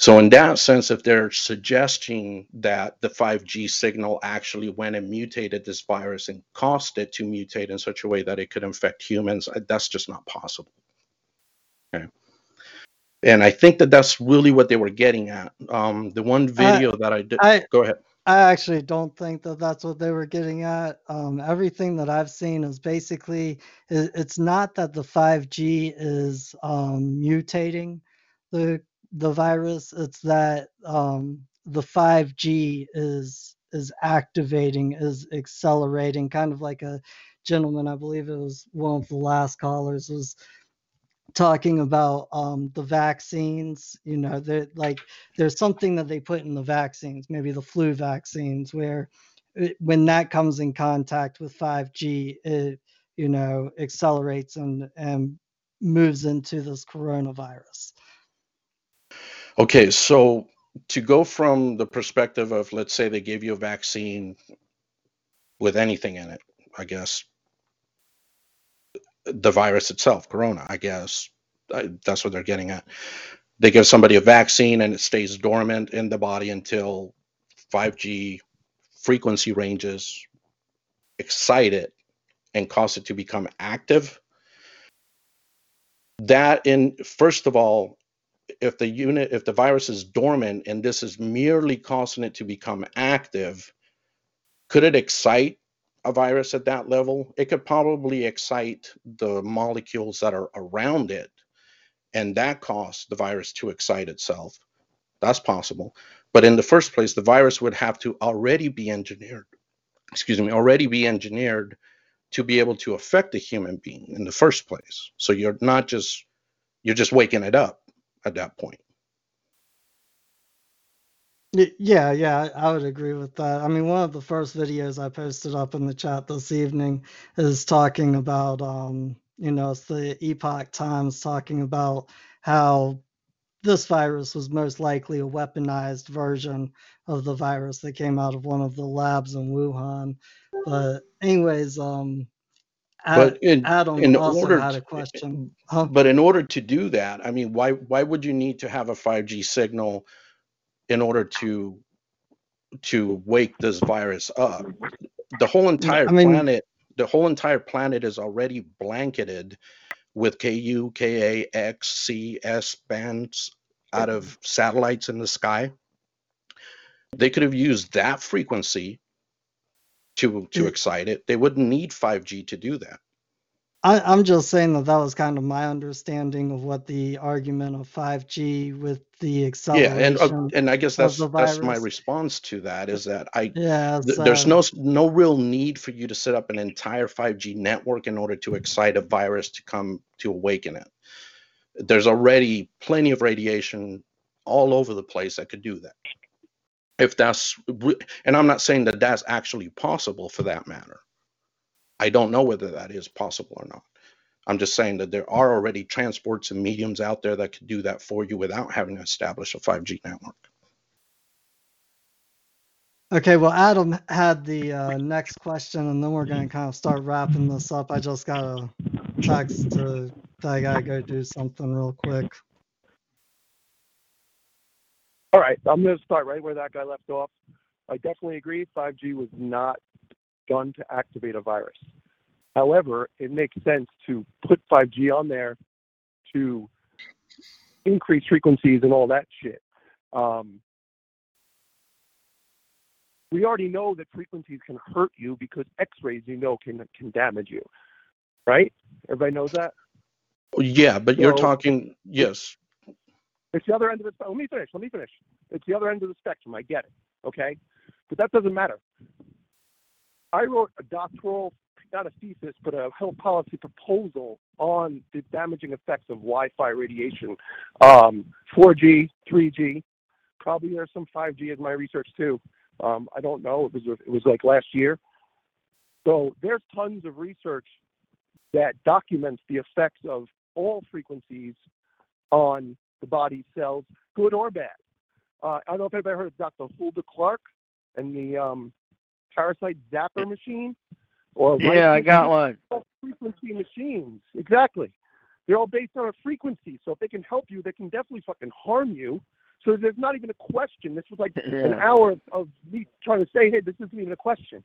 So in that sense, if they're suggesting that the 5G signal actually went and mutated this virus and caused it to mutate in such a way that it could infect humans, that's just not possible. Okay. And I think that that's really what they were getting at. Um, the one video that I did. I go ahead. I actually don't think that that's what they were getting at. Um, everything that I've seen is basically it, it's not that the 5G is um, mutating the the virus. It's that um, the 5G is is activating, is accelerating, kind of like a gentleman, I believe it was one of the last callers, was talking about um, the vaccines. You know, that like there's something that they put in the vaccines, maybe the flu vaccines, where it, when that comes in contact with 5G, it you know accelerates and and moves into this coronavirus. Okay, so to go from the perspective of let's say they gave you a vaccine with anything in it, I guess the virus itself, corona, I guess. I, that's what they're getting at. They give somebody a vaccine and it stays dormant in the body until 5G frequency ranges excite it and cause it to become active. That in first of all, if the unit if the virus is dormant and this is merely causing it to become active, could it excite a virus at that level, it could probably excite the molecules that are around it, and that cause the virus to excite itself. That's possible. But in the first place, the virus would have to already be engineered, excuse me, already be engineered to be able to affect a human being in the first place. So you're not just you're just waking it up at that point. Yeah, yeah, I would agree with that. I mean, one of the first videos I posted up in the chat this evening is talking about, um, you know, it's the Epoch Times talking about how this virus was most likely a weaponized version of the virus that came out of one of the labs in Wuhan. But anyways, um, but in, Adam in order had a to, eh, eh, question. Huh? but in order to do that, I mean, why why would you need to have a 5G signal in order to to wake this virus up. The whole entire I mean- planet, the whole entire planet is already blanketed with Ku, Ka, X, C, S bands out of satellites in the sky. They could have used that frequency to to excite it. They wouldn't need 5G to do that. I, I'm just saying that that was kind of my understanding of what the argument of 5G with the excitement. Yeah, and uh, and I guess that's that's my response to that is that I yeah, th- there's no no real need for you to set up an entire 5G network in order to excite a virus to come to awaken it. There's already plenty of radiation all over the place that could do that. If that's and I'm not saying that that's actually possible for that matter. I don't know whether that is possible or not. I'm just saying that there are already transports and mediums out there that could do that for you without having to establish a 5G network. Okay, well, Adam had the uh, next question, and then we're going to kind of start wrapping this up. I just got a text to that I got to go do something real quick. All right, I'm going to start right where that guy left off. I definitely agree 5G was not done to activate a virus. However, it makes sense to put 5G on there to increase frequencies and all that shit. Um, we already know that frequencies can hurt you because X-rays, you know, can can damage you, right? Everybody knows that. Yeah, but you're talking yes. It's the other end of the. Let me finish. Let me finish. It's the other end of the spectrum. I get it. Okay, but that doesn't matter. I wrote a doctoral, not a thesis, but a health policy proposal on the damaging effects of Wi-Fi radiation, um, 4G, 3G. Probably there's some 5G in my research too. Um, I don't know. It was it was like last year. So there's tons of research that documents the effects of all frequencies on the body cells, good or bad. Uh, I don't know if anybody heard of Dr. Hulda Clark and the um, parasite zapper machine. Or Yeah, I got one. frequency machines. Exactly. They're all based on a frequency. So if they can help you, they can definitely fucking harm you. So there's not even a question. This was like <laughs> an hour of, of me trying to say, hey, this isn't even a question.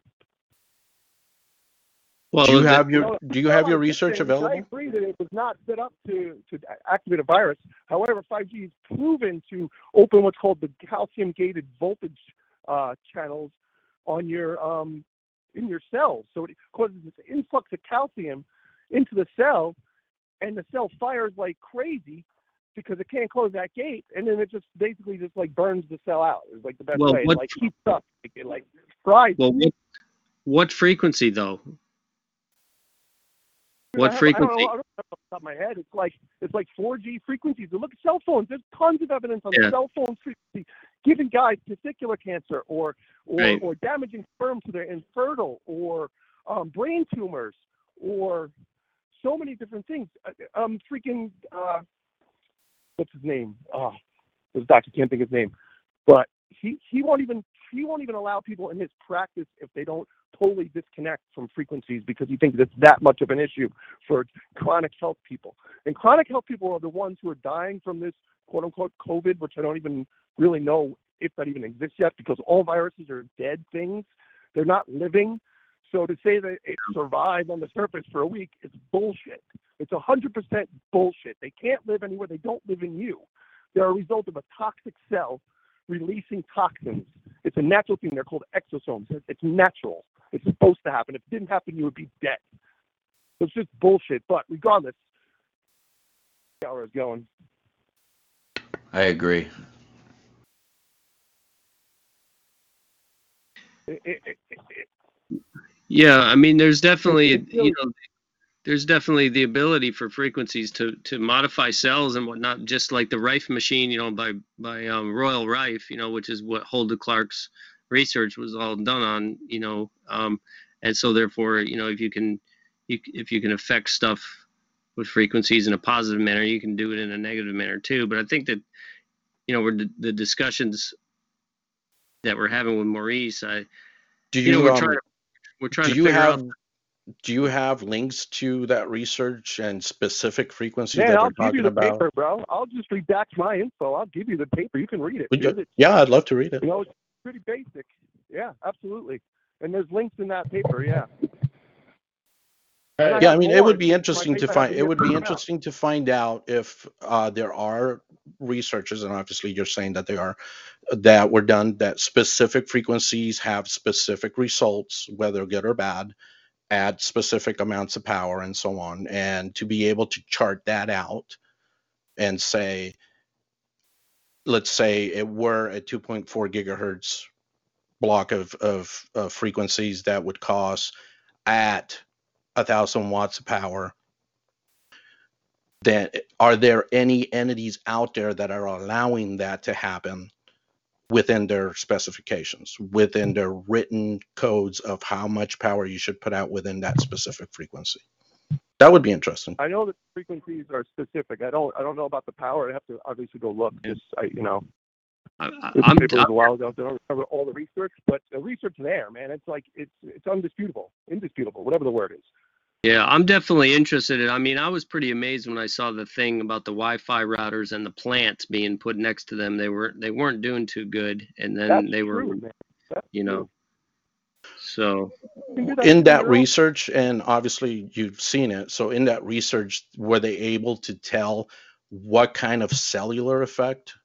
Well, do you the- have your No, do you no, have your research saying, I available? agree that it was not set up to, to activate a virus. However, 5G is proven to open what's called the calcium gated voltage uh, channels on your um, in your cells. So it causes this influx of calcium into the cell, and the cell fires like crazy because it can't close that gate, and then it just basically just like burns the cell out. It's like the best Well, way. It, like heats up, it like fries. well, what, what frequency though? What I frequency? I don't, I don't know off the top of my head. It's like it's like 4G frequencies. Look at cell phones. There's tons of evidence on Yeah. cell phone frequency giving guys testicular cancer or or, Right. or damaging sperm so they're infertile or um, brain tumors or so many different things. Uh, Um, freaking uh, what's his name? Oh, this doctor can't think of his name, but he he won't even he won't even allow people in his practice if they don't totally disconnect from frequencies because he thinks it's that much of an issue for chronic health people. And chronic health people are the ones who are dying from this quote unquote COVID, which I don't even really know if that even exists yet because all viruses are dead things. They're not living. So to say that it survived on the surface for a week is bullshit. It's 100% bullshit. They can't live anywhere. They don't live in you. They're a result of a toxic cell releasing toxins. It's a natural thing. They're called exosomes. It's natural. It's supposed to happen. If it didn't happen, you would be dead. It's just bullshit. But regardless, hour is going. I agree. It, it, it, it, Yeah, I mean, there's definitely, you know, there's definitely the ability for frequencies to to modify cells and whatnot, just like the Rife machine, you know, by by um, Royal Rife, you know, which is what Hulda Clark's research was all done on, you know, um, and so therefore, you know, if you can, you, if you can affect stuff with frequencies in a positive manner, you can do it in a negative manner too. But I think that, you know, we're the, the discussions that we're having with Maurice, I, Do you know, we're um, trying to we're trying do to you figure have out do you have links to that research and specific frequencies man, that I'll you're give you talking the about? paper, bro. I'll just redact my info. I'll give you the paper. You can read it. Would you- it. yeah, I'd love to read it. You know, it's pretty basic. Yeah, absolutely. And there's links in that paper. Yeah. And Yeah, I mean, it would be interesting to find. It would be come out. interesting to find out if uh, there are researchers, and obviously you're saying that they are, that were done that specific frequencies have specific results, whether good or bad, at specific amounts of power and so on, and to be able to chart that out and say, let's say it were a 2.4 gigahertz block of of, of frequencies that would cost at a thousand watts of power then are there any entities out there that are allowing that to happen within their specifications within their written codes of how much power you should put out within that specific frequency that would be interesting I know that frequencies are specific. I don't. I don't know about the power. I have to obviously go look. Just I, you know, I, I- this I'm, paper was a while ago. So I don't remember all the research, but the research there, man. It's like it's it's undisputable, indisputable, whatever the word is. yeah, I'm definitely interested in. I mean, I was pretty amazed when I saw the thing about the Wi-Fi routers and the plants being put next to them. They were they weren't doing too good, and then That's they were, man. That's you know. True. You can do that in that research and obviously you've seen it so in that research were they able to tell what kind of cellular effect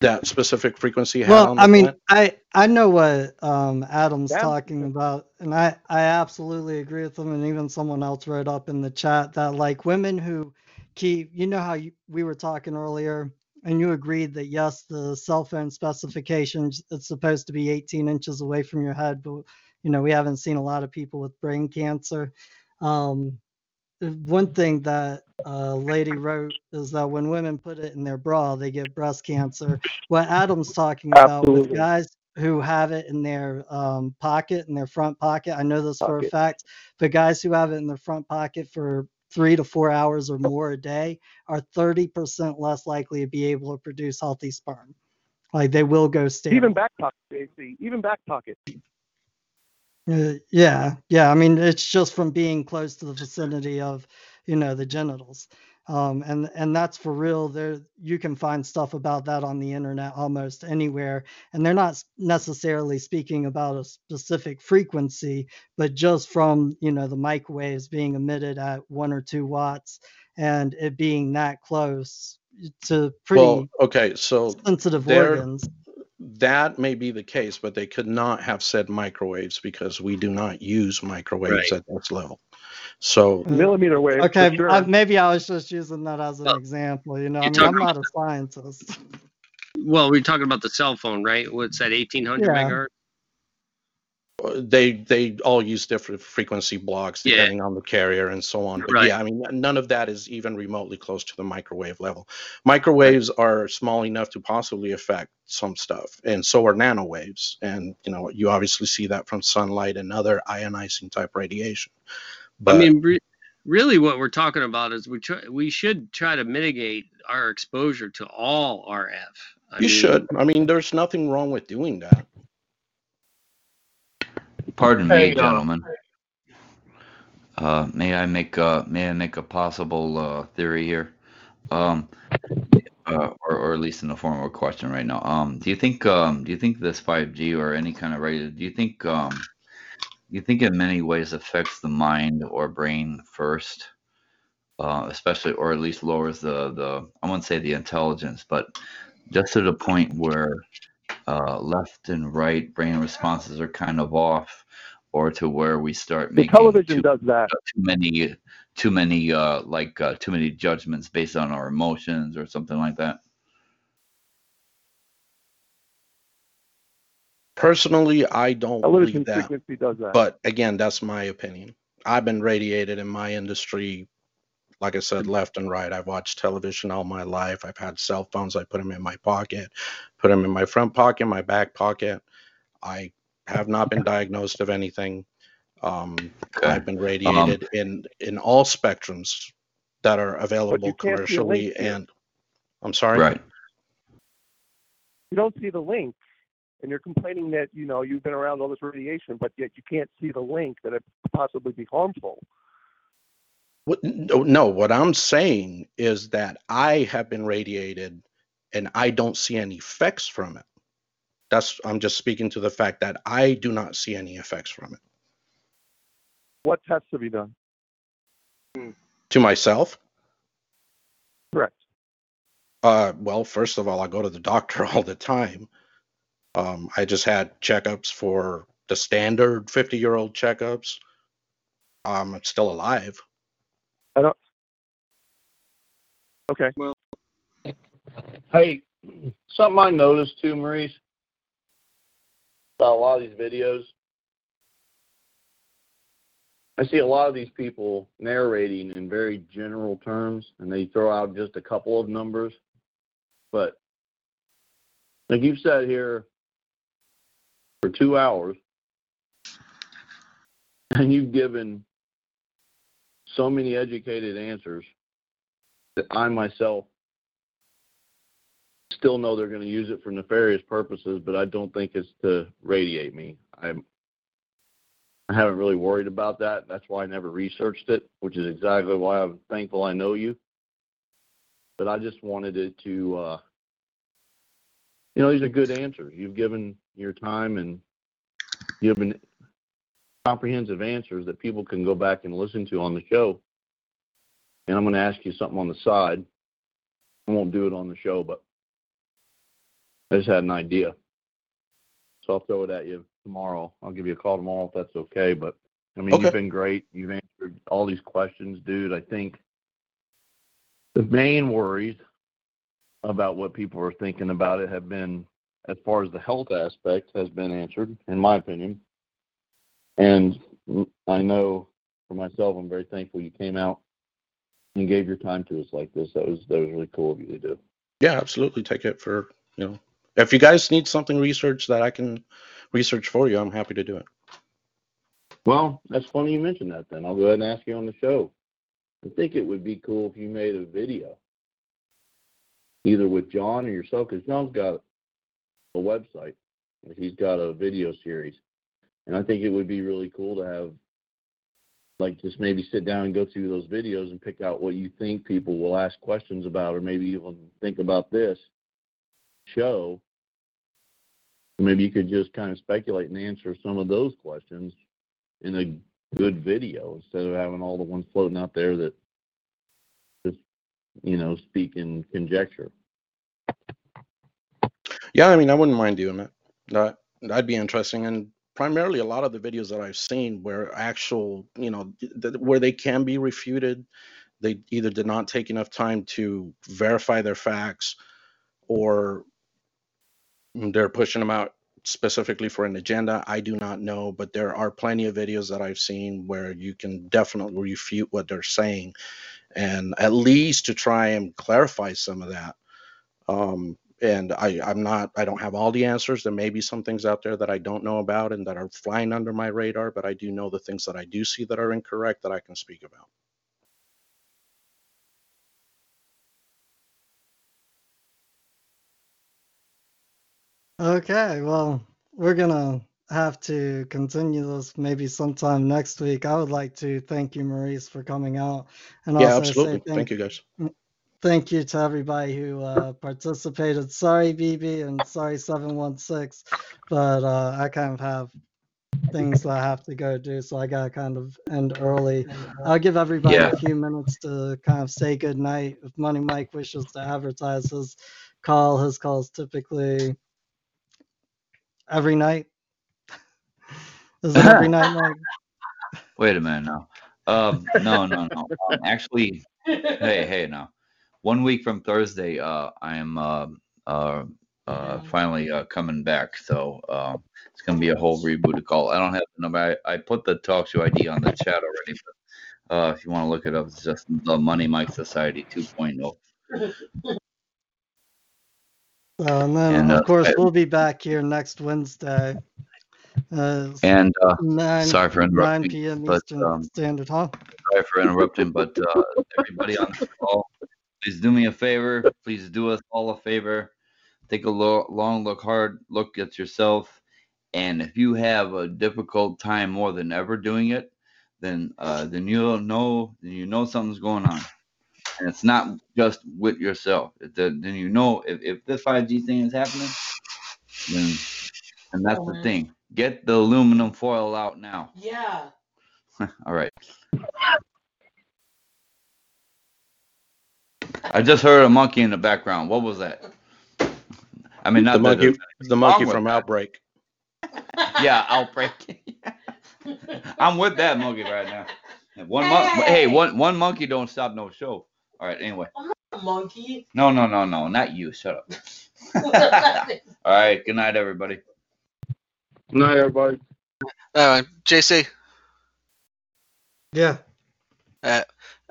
that specific frequency had Well, on the I mean, plant? I I know what um, Adam's Yeah. talking about, and I I absolutely agree with him. And even someone else wrote up in the chat that like women who keep, you know how you, we were talking earlier, and you agreed that yes, the cell phone specifications it's supposed to be 18 inches away from your head, but you know we haven't seen a lot of people with brain cancer. Um, one thing that a lady wrote is that when women put it in their bra, they get breast cancer. What Adam's talking about with guys who have it in their um, pocket, in their front pocket, I know this for a fact, but guys who have it in their front pocket for three to four hours or more a day are 30% less likely to be able to produce healthy sperm. Like they will go sterile. Even back pocket, JC. Even back pocket. Uh, yeah, yeah. I mean, it's just from being close to the vicinity of, you know, the genitals. Um, and and that's for real. There you can find stuff about that on the internet almost anywhere, and they're not necessarily speaking about a specific frequency, but just from you know the microwaves being emitted at one or two watts, and it being that close to pretty well, okay, so sensitive there, organs. that may be the case, but they could not have said microwaves because we do not use microwaves Right. at this level. So Millimeter wave. Okay, sure. uh, maybe I was just using that as an Well, example. You know, I mean, I'm not a scientist. Well, we're talking about the cell phone, right? What's that, 1800 Yeah. megahertz? they they all use different frequency blocks Yeah. depending on the carrier and so on. But Right. yeah, I mean none of that is even remotely close to the microwave level. Microwaves are small enough to possibly affect some stuff, and so are nanowaves. And you know you obviously see that from sunlight and other ionizing type radiation. But I mean, re- really, what we're talking about is we try, we should try to mitigate our exposure to all RF. I you mean, should. I mean, there's nothing wrong with doing that. Pardon me, gentlemen. Uh, may I make a may I make a possible uh, theory here, um, uh, or or at least in the form of a question right now. Um, do you think um, do you think this 5G or any kind of radio? Do you think um, do you think in many ways affects the mind or brain first, uh, especially or at least lowers the the I won't say the intelligence, but just to the point where uh, left and right brain responses are kind of off, or to where we start the making television too, does that. too many too many uh, like uh, too many judgments based on our emotions or something like that. Personally, I don't Television believe that. frequency does that. But again, that's my opinion. I've been radiated in my industry, like I said, left and right. I've watched television all my life. I've had cell phones. I put them in my pocket, put them in my front pocket, my back pocket. I have not been diagnosed of anything. Um, Okay. I've been radiated in in all spectrums that are available can't see a commercially. link here. And I'm sorry. Right. you don't see the link, and you're complaining that you know you've been around all this radiation, but yet you can't see the link that it could possibly be harmful. What, no, no, what I'm saying is that I have been radiated and I don't see any effects from it. That's I'm just speaking to the fact that I do not see any effects from it. What tests have you done? To myself, Correct. uh, well, first of all, I go to the doctor <laughs> all the time. Um, I just had checkups for the standard 50 year old checkups. Um, I'm still alive. I don't. Okay. Well, Hey, something I noticed too, Maurice, about a lot of these videos. I see a lot of these people narrating in very general terms, and they throw out just a couple of numbers. But like you've sat here for two hours, and you've given so many educated answers that I myself still know they're going to use it for nefarious purposes, but I don't think it's to radiate me. I'm I haven't really worried about that. That's why I never researched it, which is exactly why I'm thankful I know you. But I just wanted it to uh you know, these are good answers. You've given your time and you've been comprehensive answers that people can go back and listen to on the show. And I'm going to ask you something on the side. I won't do it on the show, but I just had an idea. So I'll throw it at you tomorrow. I'll give you a call tomorrow if that's okay. But I mean, Okay. you've been great. You've answered all these questions, dude. I think the main worries about what people are thinking about it have been, as far as the health aspect, has been answered, in my opinion. And I know for myself, I'm very thankful you came out and gave your time to us like this. That was that was really cool of you to do. Yeah, absolutely. Take it for, you know, if you guys need something researched that I can research for you, I'm happy to do it. Well, that's funny you mentioned that. Then I'll go ahead and ask you on the show. I think it would be cool if you made a video, either with John or yourself, because John's got a website. He's got a video series, and I think it would be really cool to have like just maybe sit down and go through those videos and pick out what you think people will ask questions about, or maybe even think about this show. Maybe you could just kind of speculate and answer some of those questions in a good video instead of having all the ones floating out there that just, you know, speak in conjecture. Yeah, I mean, I wouldn't mind doing that. That that'd be interesting. And primarily, a lot of the videos that I've seen where actual, you know, th- where they can be refuted, they either did not take enough time to verify their facts, or they're pushing them out specifically for an agenda. I do not know, but there are plenty of videos that I've seen where you can definitely refute what they're saying, and at least to try and clarify some of that. Um, and I, I'm not, I don't have all the answers. There may be some things out there that I don't know about and that are flying under my radar, but I do know the things that I do see that are incorrect that I can speak about. Okay, well, we're gonna have to continue this maybe sometime next week. I would like to thank you, Maurice, for coming out, and Yeah, also say absolutely. thank Thank you guys. Mm, thank you to everybody who uh, participated. Sorry, BB, and sorry, 716, but uh, I kind of have things that I have to go do, so I gotta kind of end early. I'll give everybody Yeah. a few minutes to kind of say good night. If Money Mike wishes to advertise his call, his calls typically every night. <laughs> Is it every night, Mike? <laughs> Wait a minute now. Um, no, no, no. Um, actually, hey, hey, now. One week from Thursday, uh, I am uh, uh, uh, finally uh, coming back. So uh, it's gonna be a whole reboot of call. I don't have the number. I, I put the talk show ID on the chat already. But, uh, if you want to look it up, it's just the Money Mike Society oh. 2.0. So, and then, And, of uh, course, I- we'll be back here next Wednesday. Uh, And uh, nine, sorry for 9 interrupting, p.m. but Eastern um, Standard Time. sorry for interrupting, but uh, everybody on the call, please do me a favor. Please do us all a favor. Take a lo- long look, hard look at yourself, and if you have a difficult time more than ever doing it, then uh, then you'll know then you know something's going on, and it's not just with yourself. It- Then you know if if the 5G thing is happening, then and that's the thing. Get the aluminum foil out now. Yeah. <laughs> All right. I just heard a monkey in the background. What was that? I mean, The not that monkey, there's the monkey from that. Outbreak. <laughs> Yeah, outbreak. I'm with that monkey right now. And One mon- hey, one one monkey don't stop no show. All right. Anyway, I'm not a monkey. no, no, no, no, not you. Shut up. <laughs> All right. Good night, everybody. Good night, everybody. All right, JC. Yeah. Uh,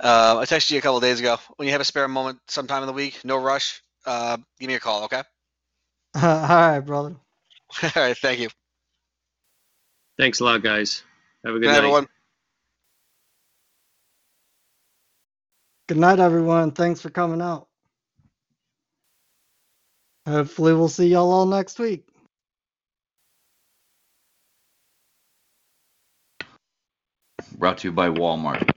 uh, I texted you a couple days ago. When you have a spare moment, sometime in the week, no rush. Uh, give me a call, okay? <laughs> All right, brother. <laughs> All right, thank you. Thanks a lot, guys. Have a Good good night, night. everyone. Good night, everyone. Thanks for coming out. Hopefully, we'll see y'all all next week. Brought to you by Walmart.